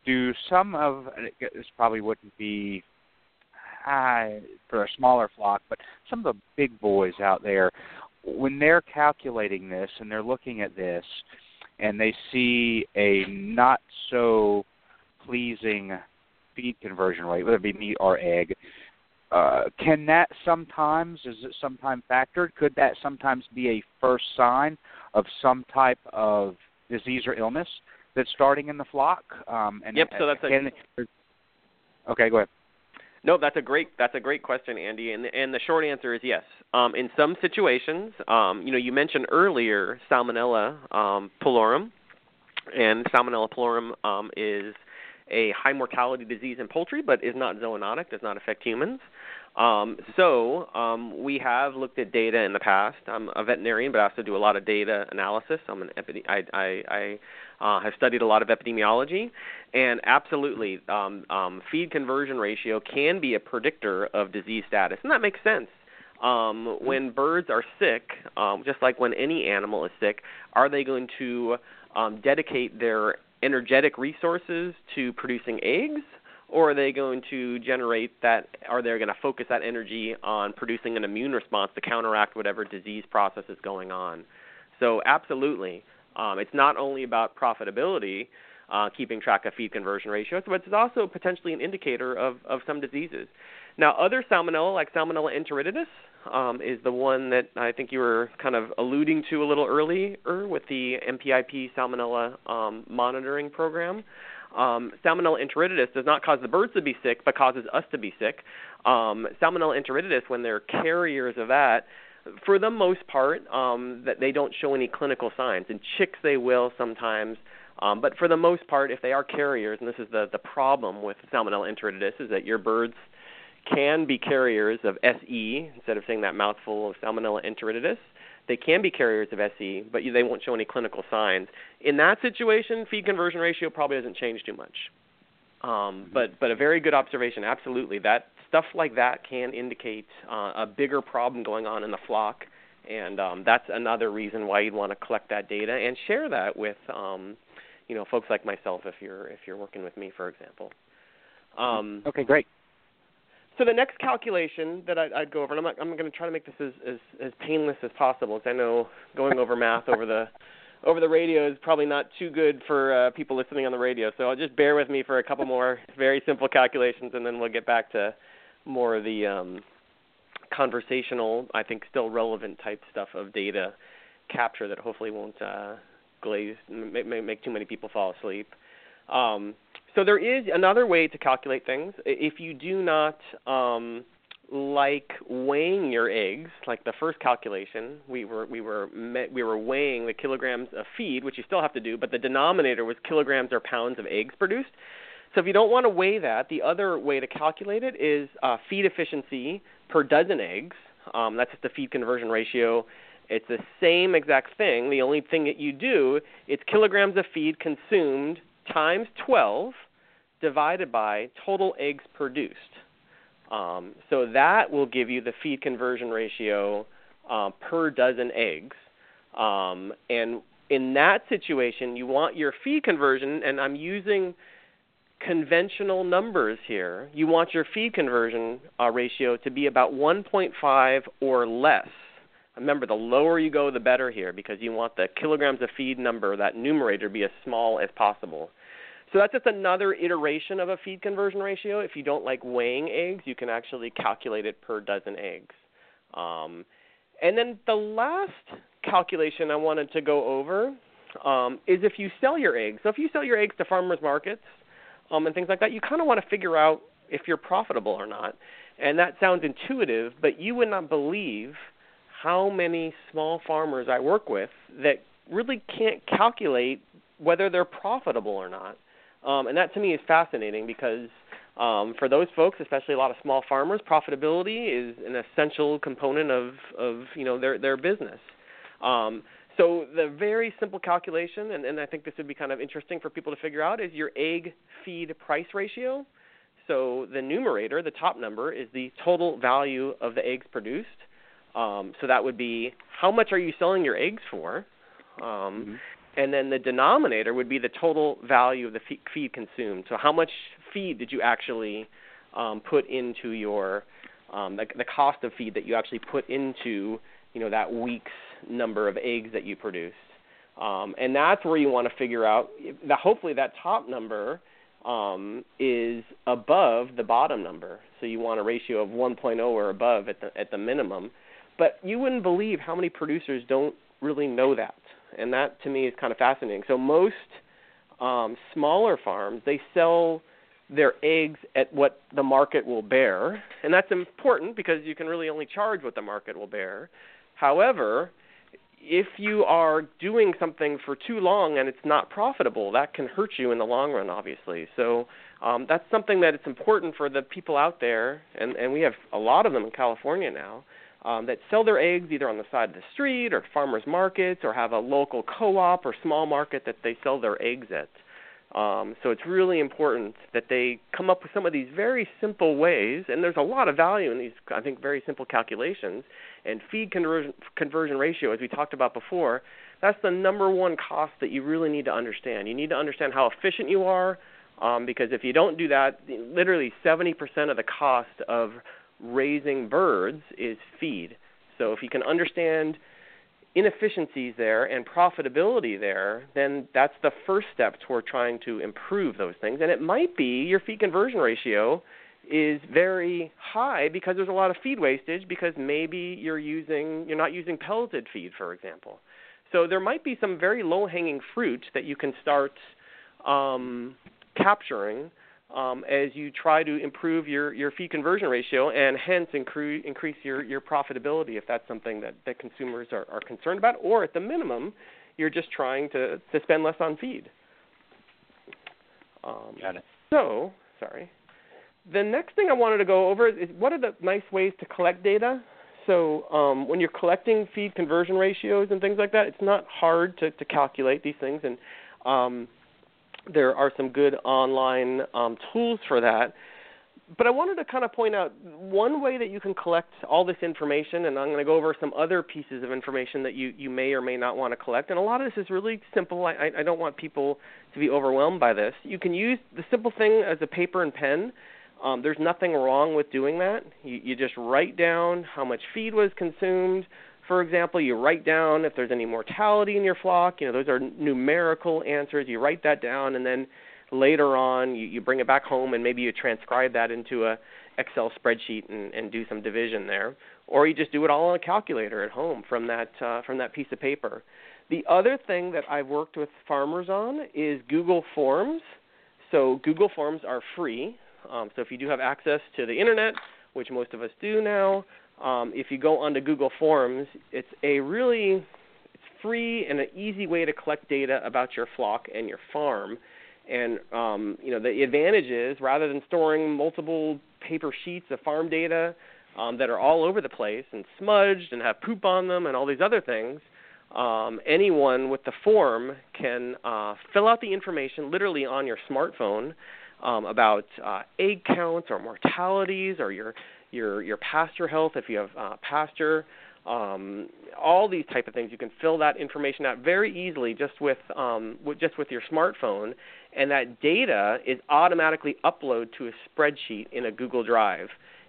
Do some of this probably wouldn't be uh, for a smaller flock, but some of the big boys out there when they're calculating this and they're looking at this and they see a not so pleasing feed conversion rate, whether it be meat or egg, uh, can that sometimes, is it sometimes factored? Could that sometimes be a first sign of some type of disease or illness that's starting in the flock? Um, and yep. So that's can, okay. Go ahead. No, that's a great that's a great question, Andy. And and the short answer is yes. Um, in some situations, um, you know, you mentioned earlier Salmonella um, pullorum, and Salmonella pullorum um, is a high mortality disease in poultry, but is not zoonotic, does not affect humans. Um, so um, we have looked at data in the past. I'm a veterinarian, but I also do a lot of data analysis. I'm an epide- I, I, I uh, have studied a lot of epidemiology, and absolutely, um, um, feed conversion ratio can be a predictor of disease status, and that makes sense. Um, when birds are sick, um, just like when any animal is sick, are they going to um, dedicate their energetic resources to producing eggs? Or are they going to generate that are they going to focus that energy on producing an immune response to counteract whatever disease process is going on? So absolutely. Um, it's not only about profitability uh, keeping track of feed conversion ratios but it's also potentially an indicator of, of some diseases. Now other salmonella like salmonella enteritidis um, is the one that I think you were kind of alluding to a little earlier with the NPIP salmonella um, monitoring program um, Salmonella enteritidis does not cause the birds to be sick, but causes us to be sick. Um, Salmonella enteritidis, when they're carriers of that, for the most part, um, that they don't show any clinical signs. In chicks, they will sometimes. Um, but for the most part, if they are carriers, and this is the, the problem with Salmonella enteritidis, is that your birds can be carriers of SE instead of saying that mouthful of Salmonella enteritidis. They can be carriers of SE, but they won't show any clinical signs. In that situation, feed conversion ratio probably doesn't change too much. Um, mm-hmm. but but a very good observation. Absolutely, that stuff like that can indicate uh, a bigger problem going on in the flock, and um, that's another reason why you'd want to collect that data and share that with um, you know folks like myself if you're if you're working with me, for example. Um, okay, great. So the next calculation that I'd, I'd go over, and I'm, I'm going to try to make this as, as, as painless as possible, because I know going over math over the over the radio is probably not too good for uh, people listening on the radio. So I'll just bear with me for a couple more very simple calculations, and then we'll get back to more of the um, conversational, I think still relevant type stuff of data capture that hopefully won't uh, glaze make, make too many people fall asleep. Um, so there is another way to calculate things. If you do not um, like weighing your eggs, like the first calculation, we were we were we were weighing the kilograms of feed, which you still have to do, but the denominator was kilograms or pounds of eggs produced. So if you don't want to weigh that, the other way to calculate it is uh, feed efficiency per dozen eggs. Um, that's just the feed conversion ratio. It's the same exact thing. The only thing that you do, it's kilograms of feed consumed times 12 divided by total eggs produced. Um, so that will give you the feed conversion ratio uh, per dozen eggs. Um, and in that situation, you want your feed conversion, and I'm using conventional numbers here. You want your feed conversion uh, ratio to be about 1.5 or less. Remember, the lower you go, the better here, because you want the kilograms of feed number, that numerator, be as small as possible. So that's just another iteration of a feed conversion ratio. If you don't like weighing eggs, you can actually calculate it per dozen eggs. Um, and then the last calculation I wanted to go over um, is if you sell your eggs. So if you sell your eggs to farmers markets um, and things like that, you kind of want to figure out if you're profitable or not. And that sounds intuitive, but you would not believe how many small farmers I work with that really can't calculate whether they're profitable or not. Um, and that to me is fascinating because um, for those folks, especially a lot of small farmers, profitability is an essential component of, of you know their their business. Um, so the very simple calculation, and, and I think this would be kind of interesting for people to figure out, is your egg feed price ratio. So the numerator, the top number, is the total value of the eggs produced. Um, so that would be how much are you selling your eggs for? Um, mm-hmm and then the denominator would be the total value of the feed consumed. So how much feed did you actually um, put into your um, the, the cost of feed that you actually put into you know that week's number of eggs that you produced. Um, and that's where you want to figure out that hopefully that top number um, is above the bottom number. So you want a ratio of 1.0 or above at the at the minimum. But you wouldn't believe how many producers don't really know that, and that to me is kind of fascinating. So most um, smaller farms they sell their eggs at what the market will bear, and that's important because you can really only charge what the market will bear. However, if you are doing something for too long and it's not profitable, that can hurt you in the long run, obviously. So um, that's something that it's important for the people out there, and, and we have a lot of them in California now, um, that sell their eggs either on the side of the street or farmers markets or have a local co-op or small market that they sell their eggs at. Um, so it's really important that they come up with some of these very simple ways, and there's a lot of value in these, I think, very simple calculations. And feed conversion, conversion ratio, as we talked about before, that's the number one cost that you really need to understand. You need to understand how efficient you are, um, because if you don't do that, literally 70% of the cost of raising birds is feed. So if you can understand inefficiencies there and profitability there, then that's the first step toward trying to improve those things. And it might be your feed conversion ratio is very high because there's a lot of feed wastage because maybe you're using you're not using pelleted feed, for example. So there might be some very low hanging fruit that you can start um, capturing um, as you try to improve your, your feed conversion ratio and hence incre- increase your, your profitability if that's something that, that consumers are, are concerned about, or at the minimum, you're just trying to, to spend less on feed. Um, Got it. So, sorry. The next thing I wanted to go over is what are the nice ways to collect data. So um, when you're collecting feed conversion ratios and things like that, it's not hard to, to calculate these things, and um, there are some good online um, tools for that. But I wanted to kind of point out one way that you can collect all this information, and I'm going to go over some other pieces of information that you, you may or may not want to collect. And a lot of this is really simple. I, I don't want people to be overwhelmed by this. You can use the simple thing as a paper and pen. Um, there's nothing wrong with doing that. You, you just write down how much feed was consumed, for example, you write down if there's any mortality in your flock. You know, those are numerical answers. You write that down, and then later on, you, you bring it back home, and maybe you transcribe that into a Excel spreadsheet and, and do some division there, or you just do it all on a calculator at home from that uh, from that piece of paper. The other thing that I've worked with farmers on is Google Forms. So Google Forms are free. Um, so if you do have access to the internet, which most of us do now, um, if you go onto Google Forms, it's a really it's free and an easy way to collect data about your flock and your farm. And um, you know the advantage is rather than storing multiple paper sheets of farm data um, that are all over the place and smudged and have poop on them and all these other things, um, anyone with the form can uh, fill out the information literally on your smartphone um, about uh, egg counts or mortalities or your your your pasture health if you have uh, pasture um, all these type of things you can fill that information out very easily just with um, with, just with your smartphone and that data is automatically uploaded to a spreadsheet in a Google Drive.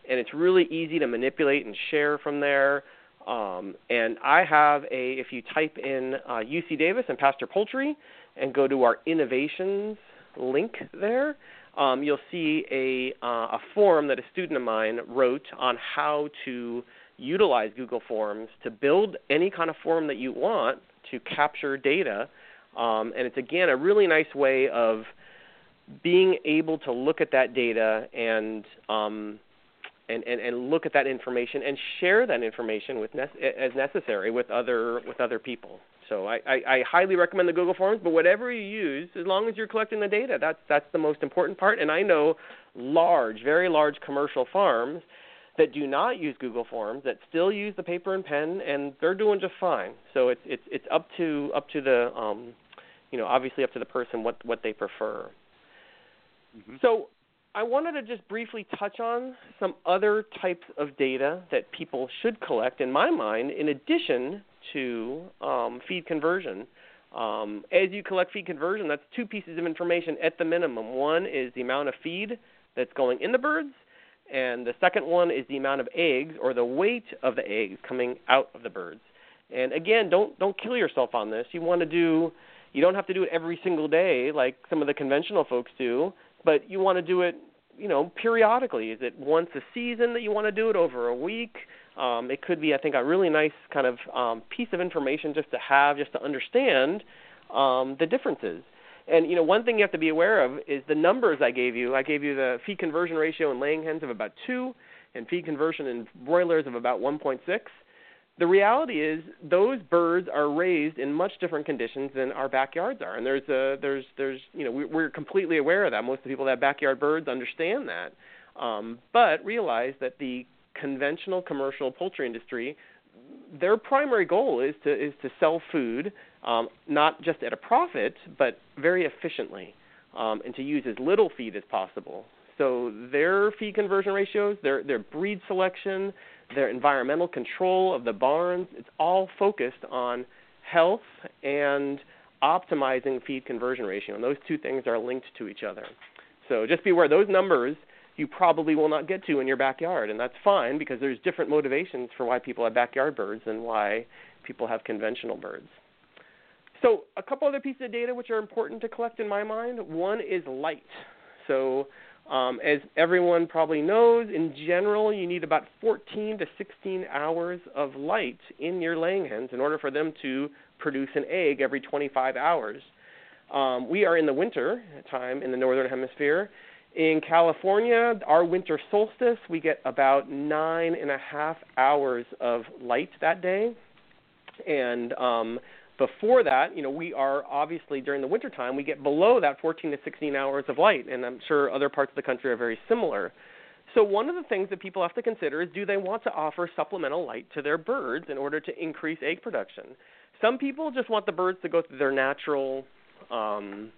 And it's really easy to manipulate and share from there. Um, and I have a if you type in uh, UC Davis and pasture poultry and go to our innovations link there um, you'll see a, uh, a forum that a student of mine wrote on how to utilize Google Forms to build any kind of form that you want to capture data. Um, and it's again a really nice way of being able to look at that data and um, and, and, and look at that information and share that information with ne- as necessary with other with other people. So I, I, I highly recommend the Google Forms, but whatever you use, as long as you're collecting the data, that's that's the most important part. And I know large, very large commercial farms that do not use Google Forms that still use the paper and pen, and they're doing just fine. So it's it's it's up to up to the um, you know obviously up to the person what what they prefer. Mm-hmm. So I wanted to just briefly touch on some other types of data that people should collect, in my mind, in addition to um, feed conversion. Um, as you collect feed conversion, that's two pieces of information at the minimum. One is the amount of feed that's going in the birds. and the second one is the amount of eggs or the weight of the eggs coming out of the birds. And again, don't don't kill yourself on this. You want to do you don't have to do it every single day like some of the conventional folks do, but you want to do it, you know, periodically. Is it once a season that you want to do it over a week? Um, it could be, I think, a really nice kind of um, piece of information just to have, just to understand um, the differences. And you know, one thing you have to be aware of is the numbers I gave you. I gave you the feed conversion ratio in laying hens of about two, and feed conversion in broilers of about 1.6 the reality is those birds are raised in much different conditions than our backyards are, and there's a there's there's you know we, we're completely aware of that. Most of the people that have backyard birds understand that, um, but realize that the conventional commercial poultry industry, their primary goal is to is to sell food, um, not just at a profit, but very efficiently, um, and to use as little feed as possible. So their feed conversion ratios, their their breed selection, their environmental control of the barns. It's all focused on health and optimizing feed conversion ratio, and those two things are linked to each other. So just be aware those numbers you probably will not get to in your backyard, and that's fine because there's different motivations for why people have backyard birds and why people have conventional birds. So a couple other pieces of data which are important to collect in my mind. One is light. So um, as everyone probably knows, in general, you need about 14 to 16 hours of light in your laying hens in order for them to produce an egg every 25 hours. Um, we are in the winter time in the northern hemisphere. In California, our winter solstice, we get about nine and a half hours of light that day. And um, before that, you know, we are obviously during the wintertime, we get below that 14 to 16 hours of light, and I'm sure other parts of the country are very similar. So, one of the things that people have to consider is do they want to offer supplemental light to their birds in order to increase egg production? Some people just want the birds to go through their natural um,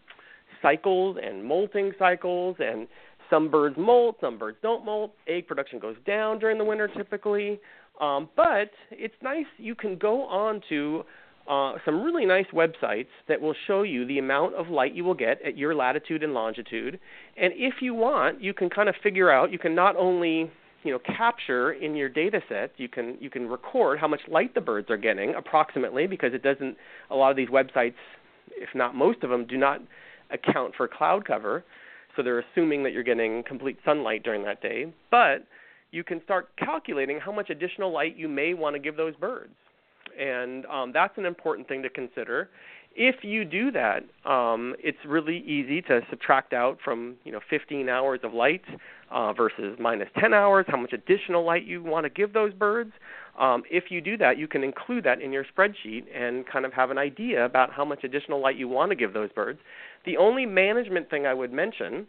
cycles and molting cycles, and some birds molt, some birds don't molt. Egg production goes down during the winter typically. Um, but it's nice you can go on to uh, some really nice websites that will show you the amount of light you will get at your latitude and longitude. And if you want, you can kind of figure out. You can not only you know capture in your data set you can you can record how much light the birds are getting approximately because it doesn't a lot of these websites if not most of them do not account for cloud cover so they're assuming that you're getting complete sunlight during that day but you can start calculating how much additional light you may want to give those birds and um, that's an important thing to consider. If you do that, um, it's really easy to subtract out from you know 15 hours of light uh, versus minus 10 hours, how much additional light you want to give those birds. Um, if you do that, you can include that in your spreadsheet and kind of have an idea about how much additional light you want to give those birds. The only management thing I would mention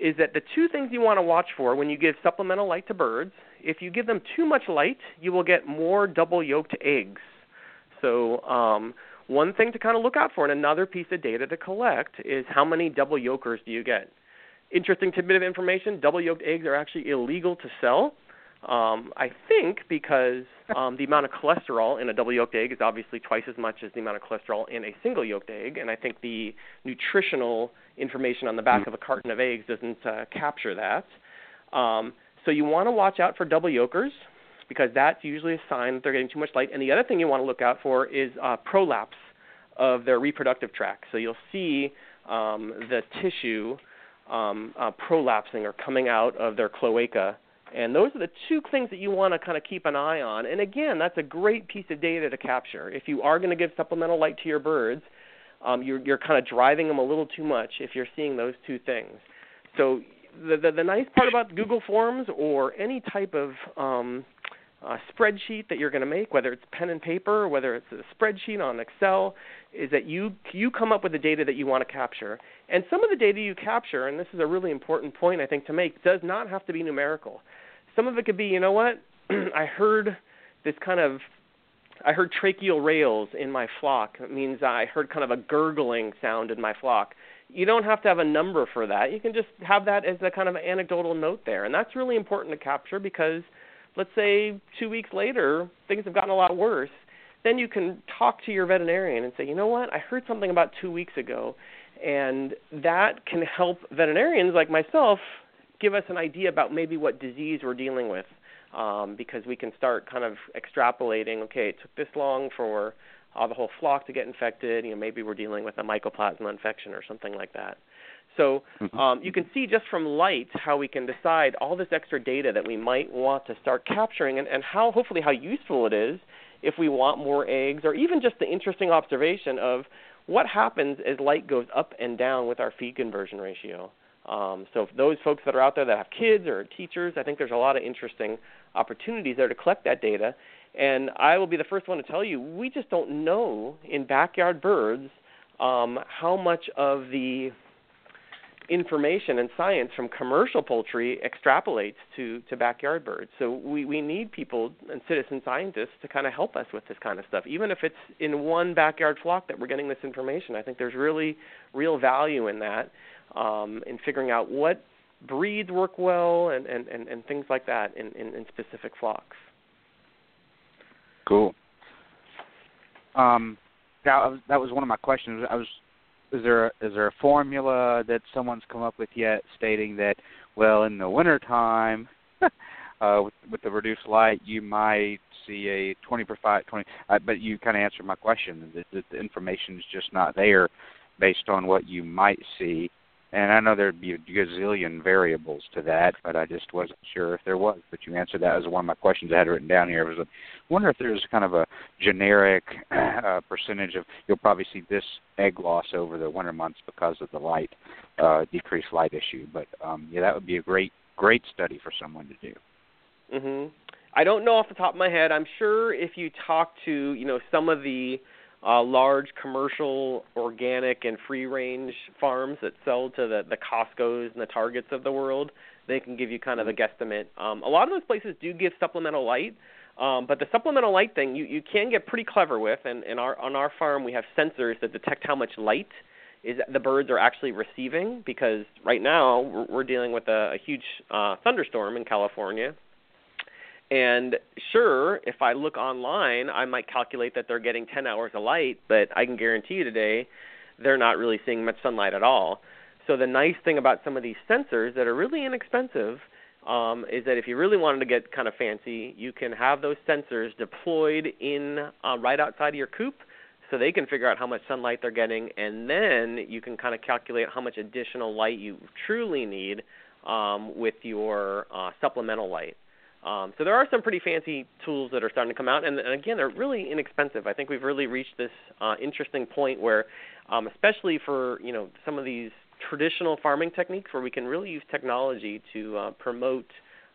is that the two things you want to watch for when you give supplemental light to birds, if you give them too much light, you will get more double yolked eggs. So um, one thing to kind of look out for, and another piece of data to collect, is how many double yolkers do you get? Interesting tidbit of information: double yolked eggs are actually illegal to sell. Um, I think because um, the amount of cholesterol in a double yolked egg is obviously twice as much as the amount of cholesterol in a single yolked egg, and I think the nutritional information on the back of a carton of eggs doesn't uh, capture that. Um, so you want to watch out for double yolkers because that's usually a sign that they're getting too much light. And the other thing you want to look out for is uh, prolapse of their reproductive tract. So you'll see um, the tissue um, uh, prolapsing or coming out of their cloaca. And those are the two things that you want to kind of keep an eye on. And again, that's a great piece of data to capture. If you are going to give supplemental light to your birds, um, you're, you're kind of driving them a little too much if you're seeing those two things. So the, the, the nice part about Google Forms or any type of um, uh, spreadsheet that you're going to make, whether it's pen and paper, whether it's a spreadsheet on Excel, is that you you come up with the data that you want to capture. And some of the data you capture, and this is a really important point I think to make, does not have to be numerical. Some of it could be, you know what? I heard this kind of I heard tracheal rales in my flock. It means I heard kind of a gurgling sound in my flock. You don't have to have a number for that. You can just have that as a kind of anecdotal note there. And that's really important to capture because – let's say two weeks later things have gotten a lot worse, then you can talk to your veterinarian and say, you know what, I heard something about two weeks ago, and that can help veterinarians like myself give us an idea about maybe what disease we're dealing with, um, because we can start kind of extrapolating. Okay, it took this long for uh, the whole flock to get infected. You know, maybe we're dealing with a mycoplasma infection or something like that. So Mm-hmm. um, you can see just from light how we can decide all this extra data that we might want to start capturing, and, and how hopefully how useful it is if we want more eggs, or even just the interesting observation of what happens as light goes up and down with our feed conversion ratio. Um, so if those folks that are out there that have kids or teachers, I think there's a lot of interesting opportunities there to collect that data. And I will be the first one to tell you, we just don't know in backyard birds um, how much of the information and science from commercial poultry extrapolates to, to backyard birds. So we, we need people and citizen scientists to kind of help us with this kind of stuff. Even if it's in one backyard flock that we're getting this information, I think there's really real value in that, um, in figuring out what breeds work well and, and, and, and things like that in, in, in specific flocks. Cool. Um, that that was one of my questions. I was, is there a, is there a formula that someone's come up with yet stating that, well, in the wintertime, uh, with, with the reduced light, you might see a 20 per 5, 20, uh, but you kind of answered my question. that the, the information is just not there based on what you might see. And I know there'd be a gazillion variables to that, but I just wasn't sure if there was. But you answered that as one of my questions I had written down here. I was like, wonder if there's kind of a generic uh, percentage of you'll probably see this egg loss over the winter months because of the light uh, decreased light issue. But um, yeah, that would be a great great study for someone to do. Mhm. I don't know off the top of my head. I'm sure if you talk to, you know, some of the uh, large commercial organic and free range farms that sell to the the Costco's and the Targets of the world, they can give you kind of a guesstimate. Um, a lot of those places do give supplemental light, um, but the supplemental light thing you you can get pretty clever with. And in our on our farm we have sensors that detect how much light is the birds are actually receiving because right now we're, we're dealing with a, a huge uh, thunderstorm in California and sure, if I look online, I might calculate that they're getting 10 hours of light, but I can guarantee you today they're not really seeing much sunlight at all. So the nice thing about some of these sensors that are really inexpensive um, is that if you really wanted to get kind of fancy, you can have those sensors deployed in uh, right outside of your coop, so they can figure out how much sunlight they're getting, and then you can kind of calculate how much additional light you truly need um, with your uh, supplemental light. Um, so there are some pretty fancy tools that are starting to come out, and, and again, they're really inexpensive. I think we've really reached this uh, interesting point where, um, especially for you know some of these traditional farming techniques, where we can really use technology to uh, promote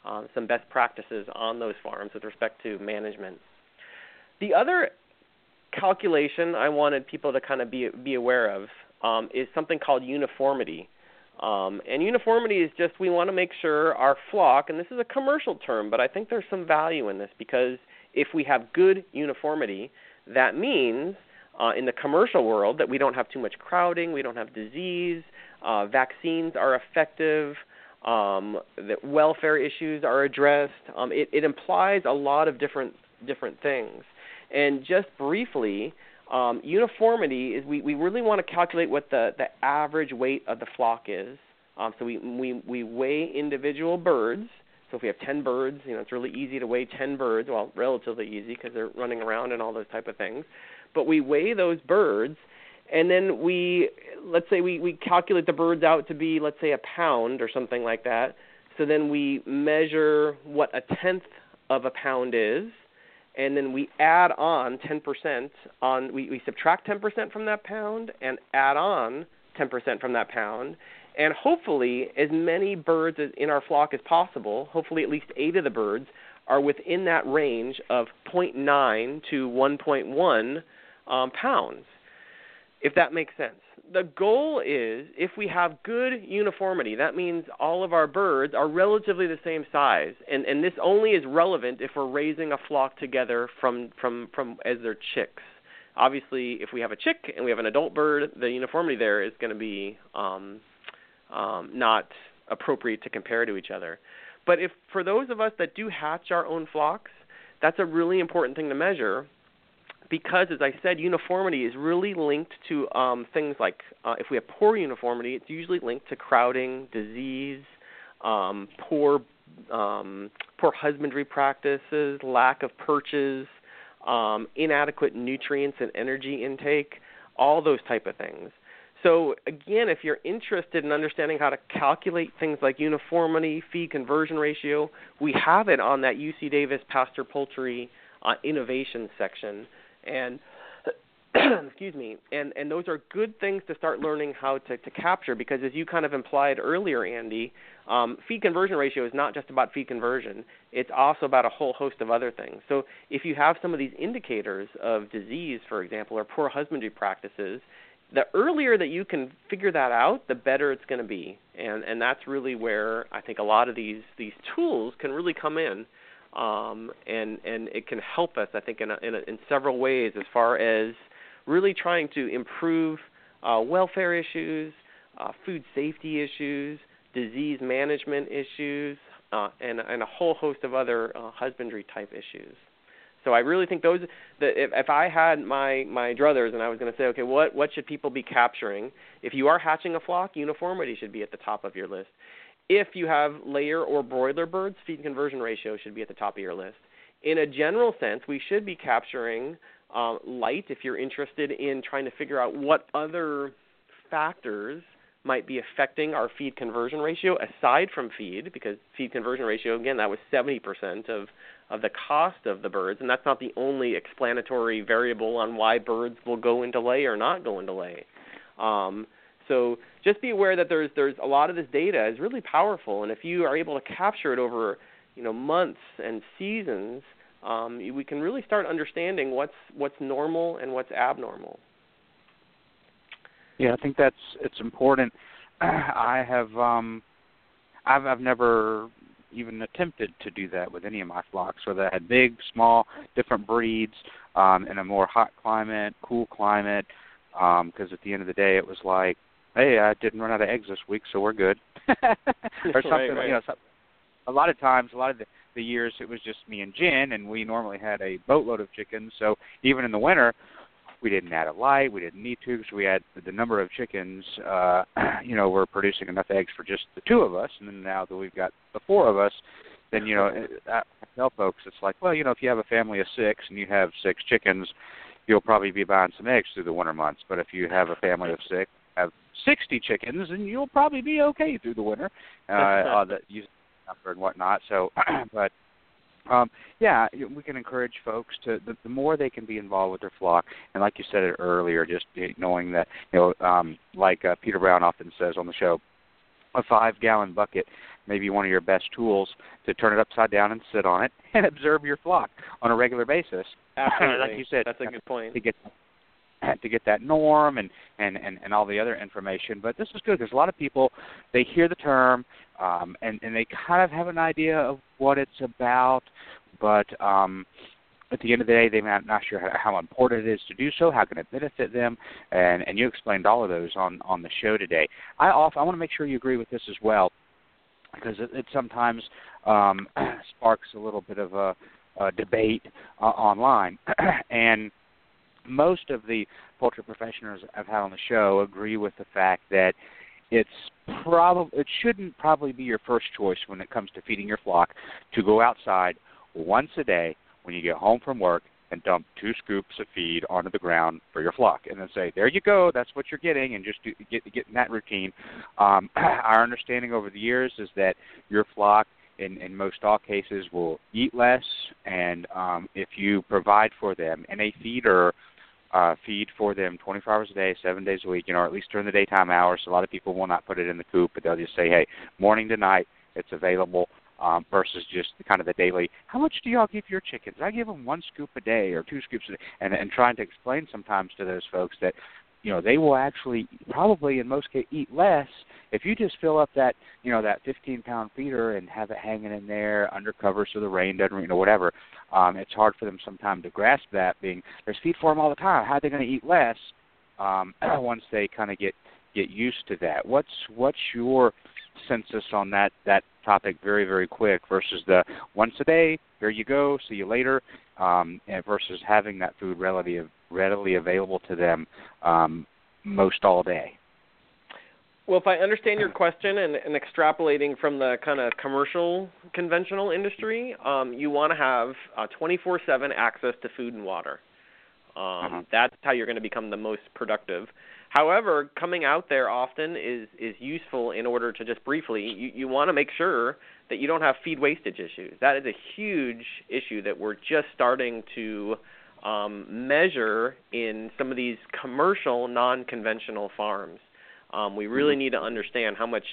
uh, some best practices on those farms with respect to management. The other calculation I wanted people to kind of be be aware of um, is something called uniformity. Um, and uniformity is just we want to make sure our flock, and this is a commercial term, but I think there's some value in this because if we have good uniformity, that means uh, in the commercial world that we don't have too much crowding, we don't have disease, uh, vaccines are effective, um, that welfare issues are addressed. Um, it, it implies a lot of different different things. And just briefly, um, uniformity is we, we really want to calculate what the, the average weight of the flock is. Um, so we, we, we weigh individual birds. So if we have 10 birds, you know, it's really easy to weigh 10 birds. Well, relatively easy because they're running around and all those type of things. But we weigh those birds, and then we, let's say we, we calculate the birds out to be, let's say, a pound or something like that. So then we measure what a tenth of a pound is, and then we add on 10% on we, we subtract 10% from that pound and add on 10% from that pound. And hopefully as many birds in our flock as possible hopefully at least 8 of the birds are within that range of 0.9 to 1.1 um, pounds if that makes sense the goal is if we have good uniformity, that means all of our birds are relatively the same size. And and this only is relevant if we're raising a flock together from from from as their chicks. Obviously, if we have a chick and we have an adult bird, the uniformity there is going to be um, um, not appropriate to compare to each other. But if for those of us that do hatch our own flocks, that's a really important thing to measure because, as I said, uniformity is really linked to um, things like uh, if we have poor uniformity, it's usually linked to crowding, disease, um, poor um, poor husbandry practices, lack of perches, um, inadequate nutrients and energy intake, all those type of things. So again, if you're interested in understanding how to calculate things like uniformity, feed conversion ratio, we have it on that UC Davis Pasture Poultry uh, innovation section. And excuse me, and and those are good things to start learning how to, to capture because as you kind of implied earlier, Andy, um, feed conversion ratio is not just about feed conversion; it's also about a whole host of other things. So if you have some of these indicators of disease, for example, or poor husbandry practices, the earlier that you can figure that out, the better it's going to be, and and that's really where I think a lot of these these tools can really come in. Um, and and it can help us, I think, in a, in, a, in several ways as far as really trying to improve uh, welfare issues, uh, food safety issues, disease management issues, uh, and, and a whole host of other uh, husbandry type issues. So I really think those. The, if, if I had my my druthers and I was going to say, okay, what what should people be capturing? If you are hatching a flock, uniformity should be at the top of your list. If you have layer or broiler birds, feed conversion ratio should be at the top of your list. In a general sense, we should be capturing uh, light if you're interested in trying to figure out what other factors might be affecting our feed conversion ratio aside from feed because feed conversion ratio again that was 70% of of the cost of the birds and that's not the only explanatory variable on why birds will go into lay or not go into lay um, so just be aware that there's there's a lot of this data is really powerful and if you are able to capture it over you know months and seasons um, we can really start understanding what's what's normal and what's abnormal. Yeah, I think that's it's important. I have um, I've I've never even attempted to do that with any of my flocks, whether I had big, small, different breeds um, in a more hot climate, cool climate. Because um, at the end of the day, it was like, hey, I didn't run out of eggs this week, so we're good, or something. right, right. You know, a lot of times, a lot of the the years it was just me and Jen, and we normally had a boatload of chickens. So even in the winter, we didn't add a light. We didn't need to because we had the number of chickens. Uh, you know, we're producing enough eggs for just the two of us, and then now that we've got the four of us, then you know, I tell folks it's like, well, you know, if you have a family of six and you have six chickens, you'll probably be buying some eggs through the winter months. But if you have a family of six, have 60 chickens, and you'll probably be okay through the winter. Uh, uh, that you number and whatnot. So, but um, yeah, we can encourage folks to the, the more they can be involved with their flock, and like you said it earlier, just knowing that you know, um, like uh, Peter Brown often says on the show, a five-gallon bucket may be one of your best tools to turn it upside down and sit on it and observe your flock on a regular basis. Absolutely, like you said, that's a good point. To get to get that norm and, and, and, and all the other information. But this is good because a lot of people they hear the term um, and, and they kind of have an idea of what it's about, but um, at the end of the day, they're not, sure how, how important it is to do so. How can it benefit them? And and you explained all of those on on the show today. I off I want to make sure you agree with this as well, because it, it sometimes um, sparks a little bit of a, a debate uh, online, and most of the poultry professionals I've had on the show agree with the fact that it's probably it shouldn't probably be your first choice when it comes to feeding your flock to go outside once a day when you get home from work and dump two scoops of feed onto the ground for your flock, and then say, "There you go, that's what you're getting," and just do, get get in that routine. Um, our understanding over the years is that your flock, in in most all cases, will eat less, and um, if you provide for them in a feeder uh, feed for them 24 hours a day, seven days a week, you know, or at least during the daytime hours. A lot of people will not put it in the coop, but they'll just say, hey, morning to night, it's available. Um, versus just kind of the daily. How much do y'all give your chickens? I give them one scoop a day or two scoops a day, and and trying to explain sometimes to those folks that you know they will actually probably in most cases eat less if you just fill up that you know that 15 pound feeder and have it hanging in there under cover so the rain doesn't you know whatever. Um it's hard for them sometimes to grasp that being there's feed for them all the time. How are they going to eat less um once they kind of get get used to that? What's what's your census on that that topic very very quick versus the once a day here you go see you later um versus having that food readily readily available to them um, most all day. Well, if I understand your question and, and extrapolating from the kind of commercial conventional industry, um, you want to have uh, 24/7 access to food and water. Um, uh-huh. That's how you're going to become the most productive. However, coming out there often is is useful in order to just briefly you, you want to make sure that you don't have feed wastage issues. That is a huge issue that we're just starting to um, measure in some of these commercial non-conventional farms. Um, we really mm-hmm. need to understand how much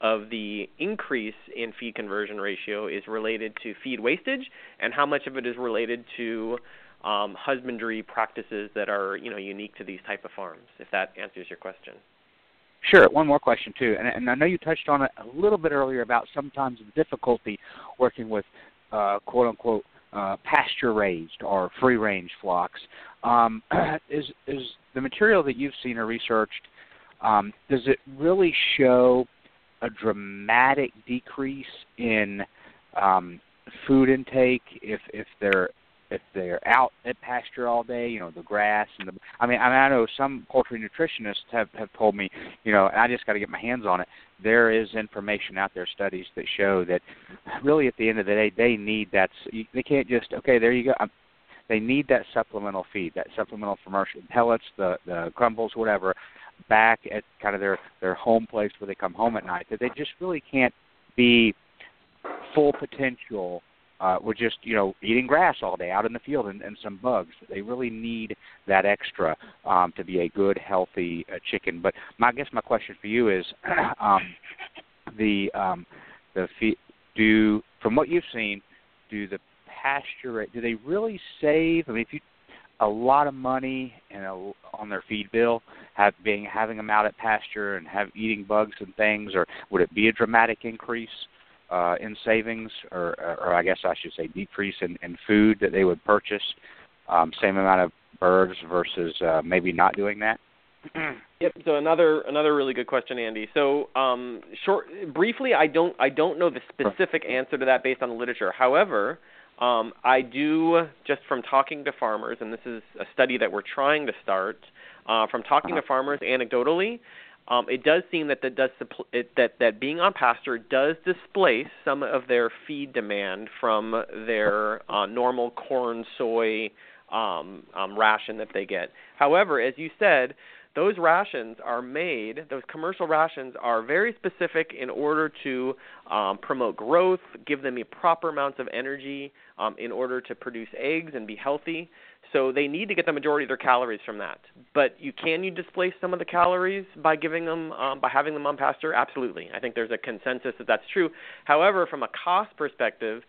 of the increase in feed conversion ratio is related to feed wastage and how much of it is related to um, husbandry practices that are you know unique to these type of farms. If that answers your question. Sure. One more question too, and, and I know you touched on it a little bit earlier about sometimes the difficulty working with uh, quote unquote uh, pasture raised or free range flocks. Um, is is the material that you've seen or researched? Um, does it really show a dramatic decrease in um, food intake if if they're if they're out at pasture all day, you know, the grass and the I mean I mean I know some poultry nutritionists have have told me, you know, I just got to get my hands on it. There is information out there studies that show that really at the end of the day they need that they can't just okay, there you go. I'm, they need that supplemental feed, that supplemental commercial pellets, the the crumbles, whatever, back at kind of their their home place where they come home at night. That they just really can't be full potential uh, were just you know eating grass all day out in the field and, and some bugs. They really need that extra um, to be a good, healthy uh, chicken. But my, I guess my question for you is um, the um, the fe- do from what you've seen, do the pasture do they really save? I mean, if you a lot of money and a, on their feed bill, have being having them out at pasture and have eating bugs and things, or would it be a dramatic increase? Uh, in savings, or, or I guess I should say decrease in, in food that they would purchase, um, same amount of birds versus uh, maybe not doing that? yep. So another another really good question, Andy. So um, short, briefly, I don't I don't know the specific answer to that based on the literature. However, um, I do just from talking to farmers, and this is a study that we're trying to start. Uh, from talking uh-huh. to farmers anecdotally, um, it does seem that that does it, that that being on pasture does displace some of their feed demand from their uh, normal corn soy um, um, ration that they get. However, as you said, those rations are made, those commercial rations are very specific in order to um, promote growth, give them the proper amounts of energy um, in order to produce eggs and be healthy. So they need to get the majority of their calories from that. But you can you displace some of the calories by giving them um, by having them on pasture? Absolutely. I think there's a consensus that that's true. However, from a cost perspective,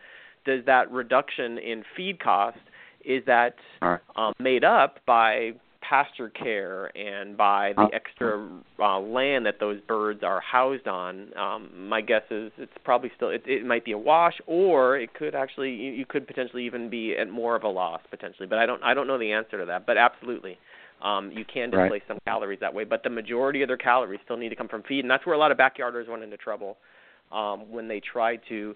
does that reduction in feed cost is that right. um, made up by pasture care and by the extra uh, land that those birds are housed on, um, my guess is it's probably still it, it might be a wash, or it could actually you, you could potentially even be at more of a loss potentially. But I don't I don't know the answer to that. But absolutely, um, you can displace right. some calories that way. But the majority of their calories still need to come from feed, and that's where a lot of backyarders run into trouble um, when they try to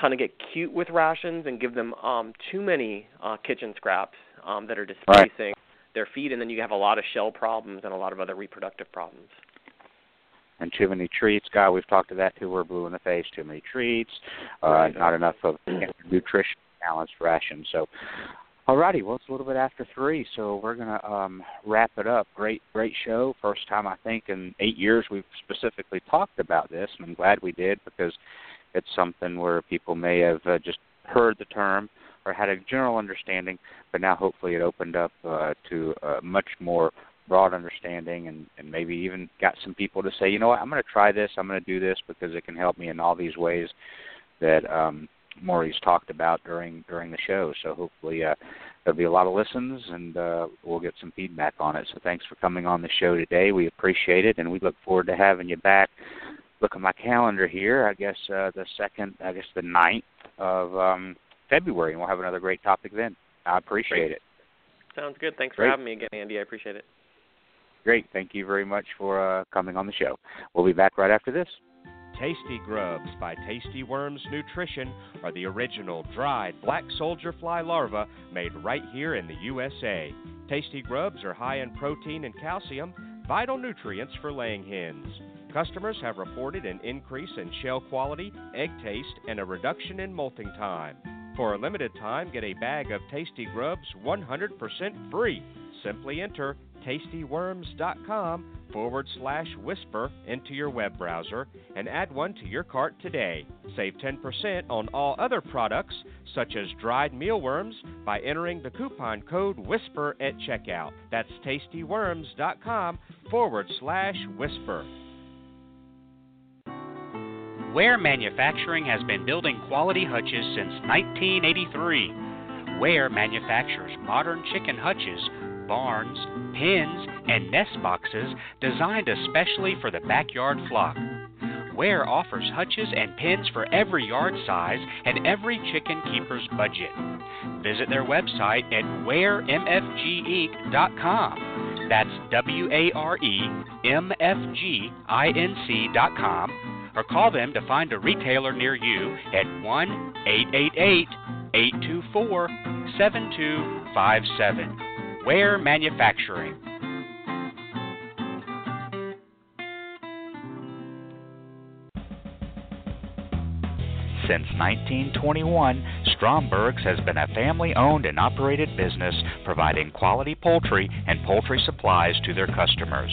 kind of get cute with rations and give them um, too many uh, kitchen scraps um, that are displacing. Right their feed, and then you have a lot of shell problems and a lot of other reproductive problems. And too many treats. God, we've talked to that too. We're blue in the face. Too many treats. Uh, right. Not enough of nutrition balanced ration. So, alrighty. Well, it's a little bit after three, so we're gonna um, wrap it up. Great, great show. First time I think in eight years we've specifically talked about this, and I'm glad we did because it's something where people may have uh, just heard the term or had a general understanding, but now hopefully it opened up uh, to a much more broad understanding and, and maybe even got some people to say, you know what, I'm going to try this, I'm going to do this because it can help me in all these ways that um, Maurice talked about during during the show. So hopefully uh, there'll be a lot of listens and uh, we'll get some feedback on it. So thanks for coming on the show today. We appreciate it and we look forward to having you back. Look at my calendar here. I guess uh, the second, I guess the ninth of um, February, and we'll have another great topic then. I appreciate great. it. Sounds good. Thanks great. for having me again, Andy. I appreciate it. Great. Thank you very much for uh, coming on the show. We'll be back right after this. Tasty Grubs by Tasty Worms Nutrition are the original dried black soldier fly larvae made right here in the USA. Tasty Grubs are high in protein and calcium, vital nutrients for laying hens. Customers have reported an increase in shell quality, egg taste, and a reduction in molting time. For a limited time, get a bag of Tasty Grubs 100% free. Simply enter tastyworms.com forward slash whisper into your web browser and add one to your cart today. Save 10% on all other products, such as dried mealworms, by entering the coupon code WHISPER at checkout. That's tastyworms.com forward slash whisper. Ware Manufacturing has been building quality hutches since 1983. Ware manufactures modern chicken hutches, barns, pens, and nest boxes designed especially for the backyard flock. Ware offers hutches and pens for every yard size and every chicken keeper's budget. Visit their website at waremfginc.com. That's W A R E M F G I N C.com or call them to find a retailer near you at 1 888 824 7257. Ware Manufacturing. Since 1921, Stromberg's has been a family owned and operated business providing quality poultry and poultry supplies to their customers.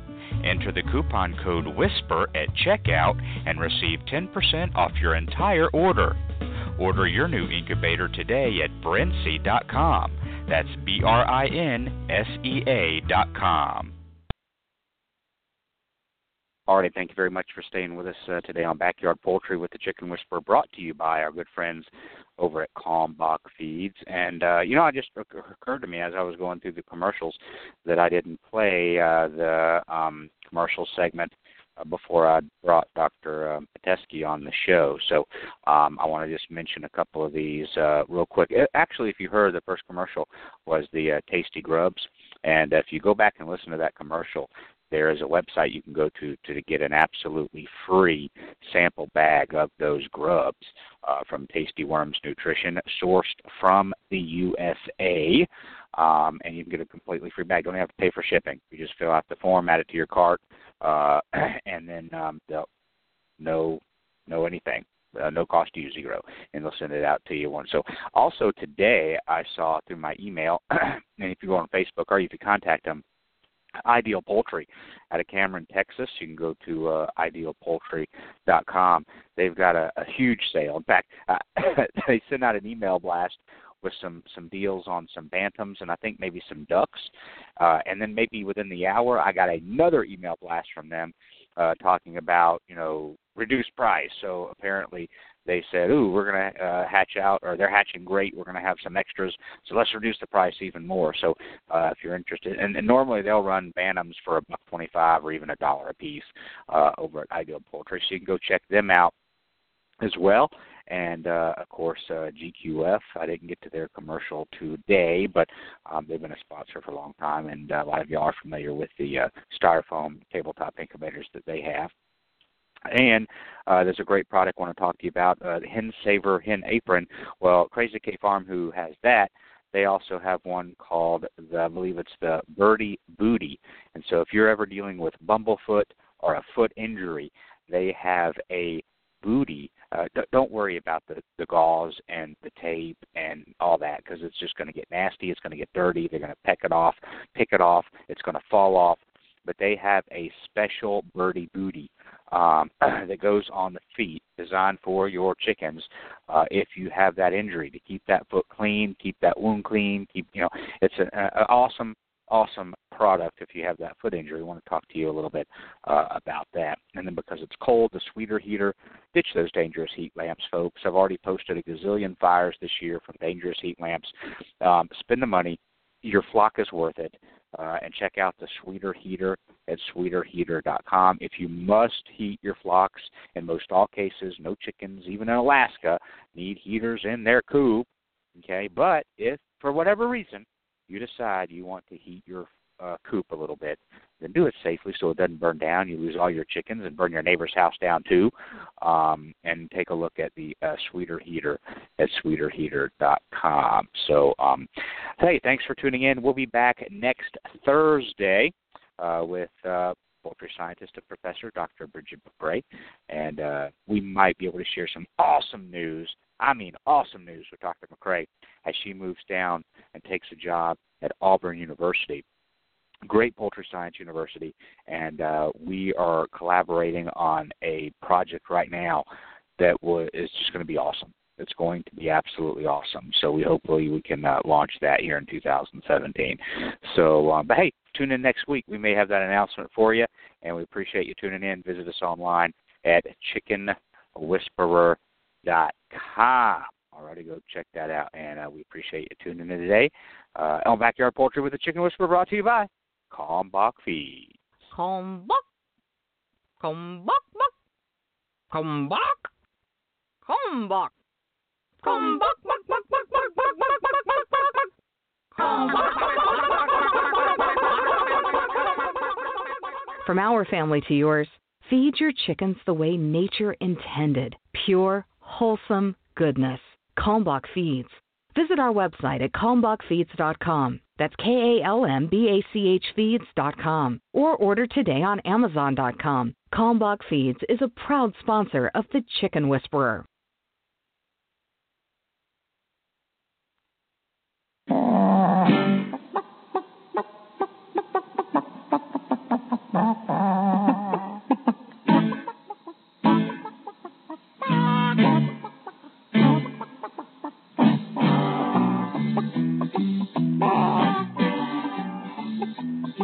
Enter the coupon code WHISPER at checkout and receive 10% off your entire order. Order your new incubator today at brinsea.com. That's B R I N S E A.com. Alrighty, thank you very much for staying with us uh, today on Backyard Poultry with the Chicken Whisperer, brought to you by our good friends over at Kalmbach Feeds. And uh, you know, it just occurred to me as I was going through the commercials that I didn't play uh, the um, commercial segment uh, before I brought Dr. Um, Pitesky on the show. So um, I want to just mention a couple of these uh, real quick. Actually, if you heard, the first commercial was the uh, Tasty Grubs. And if you go back and listen to that commercial, there is a website you can go to to get an absolutely free sample bag of those grubs uh, from Tasty Worms Nutrition, sourced from the USA. Um, and you can get a completely free bag. You don't have to pay for shipping. You just fill out the form, add it to your cart, uh, and then um, they'll no no anything. Uh, no cost to you zero, and they'll send it out to you once. So, also today I saw through my email, and if you go on Facebook or you contact them, Ideal Poultry out of Cameron, Texas. You can go to uh, idealpoultry.com. They've got a, a huge sale. In fact, uh, they sent out an email blast with some some deals on some bantams and I think maybe some ducks. Uh, and then maybe within the hour, I got another email blast from them uh, talking about you know reduced price. So apparently they said, "Ooh, we're going to uh, hatch out, or they're hatching great. We're going to have some extras, so let's reduce the price even more." So, uh, if you're interested, and, and normally they'll run bantams for a buck twenty-five or even a dollar a piece uh, over at Ideal Poultry, so you can go check them out as well. And uh, of course, uh, GQF. I didn't get to their commercial today, but um, they've been a sponsor for a long time, and uh, a lot of you are familiar with the uh, styrofoam tabletop incubators that they have. And uh, there's a great product I want to talk to you about, uh, the Hen Saver Hen Apron. Well, Crazy K Farm, who has that, they also have one called, the, I believe it's the Birdie Booty. And so if you're ever dealing with bumblefoot or a foot injury, they have a booty. Uh, don't worry about the, the gauze and the tape and all that because it's just going to get nasty. It's going to get dirty. They're going to peck it off, pick it off. It's going to fall off. But they have a special birdie booty um, that goes on the feet, designed for your chickens. Uh, if you have that injury, to keep that foot clean, keep that wound clean, keep you know, it's an awesome awesome product if you have that foot injury. I want to talk to you a little bit uh, about that. And then because it's cold, the sweeter heater, ditch those dangerous heat lamps, folks. I've already posted a gazillion fires this year from dangerous heat lamps. Um, spend the money. Your flock is worth it. Uh, and check out the sweeter heater at sweeterheater.com. If you must heat your flocks, in most all cases, no chickens, even in Alaska, need heaters in their coop. Okay, but if for whatever reason you decide you want to heat your uh, coop a little bit, then do it safely so it doesn't burn down. You lose all your chickens and burn your neighbor's house down too. Um, and take a look at the uh, Sweeter Heater at sweeterheater.com. So, um, hey, thanks for tuning in. We'll be back next Thursday uh, with uh, poultry scientist and professor Dr. Brigid McCrea, and uh, we might be able to share some awesome news. I mean, awesome news with Dr. McCrea as she moves down and takes a job at Auburn University. Great poultry science university, and uh, we are collaborating on a project right now that w- is just going to be awesome. It's going to be absolutely awesome. So we hopefully we can uh, launch that here in 2017. So, um, but hey, tune in next week. We may have that announcement for you, and we appreciate you tuning in. Visit us online at chickenwhisperer.com. Alrighty, go check that out, and uh, we appreciate you tuning in today. Uh, on Backyard Poultry with the Chicken Whisperer brought to you by Kalmbach Feeds. Kalmbach. Kalmbach. Kalmbach. Kalmbach. Kalmbach. From our family to yours, feed your chickens the way nature intended pure, wholesome goodness. Kalmbach Feeds. Visit our website at kalmbachfeeds.com. That's K-A-L-M-B-A-C-H-Feeds.com or order today on Amazon.com. Kalmbach Feeds is a proud sponsor of The Chicken Whisperer.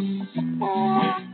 Oh.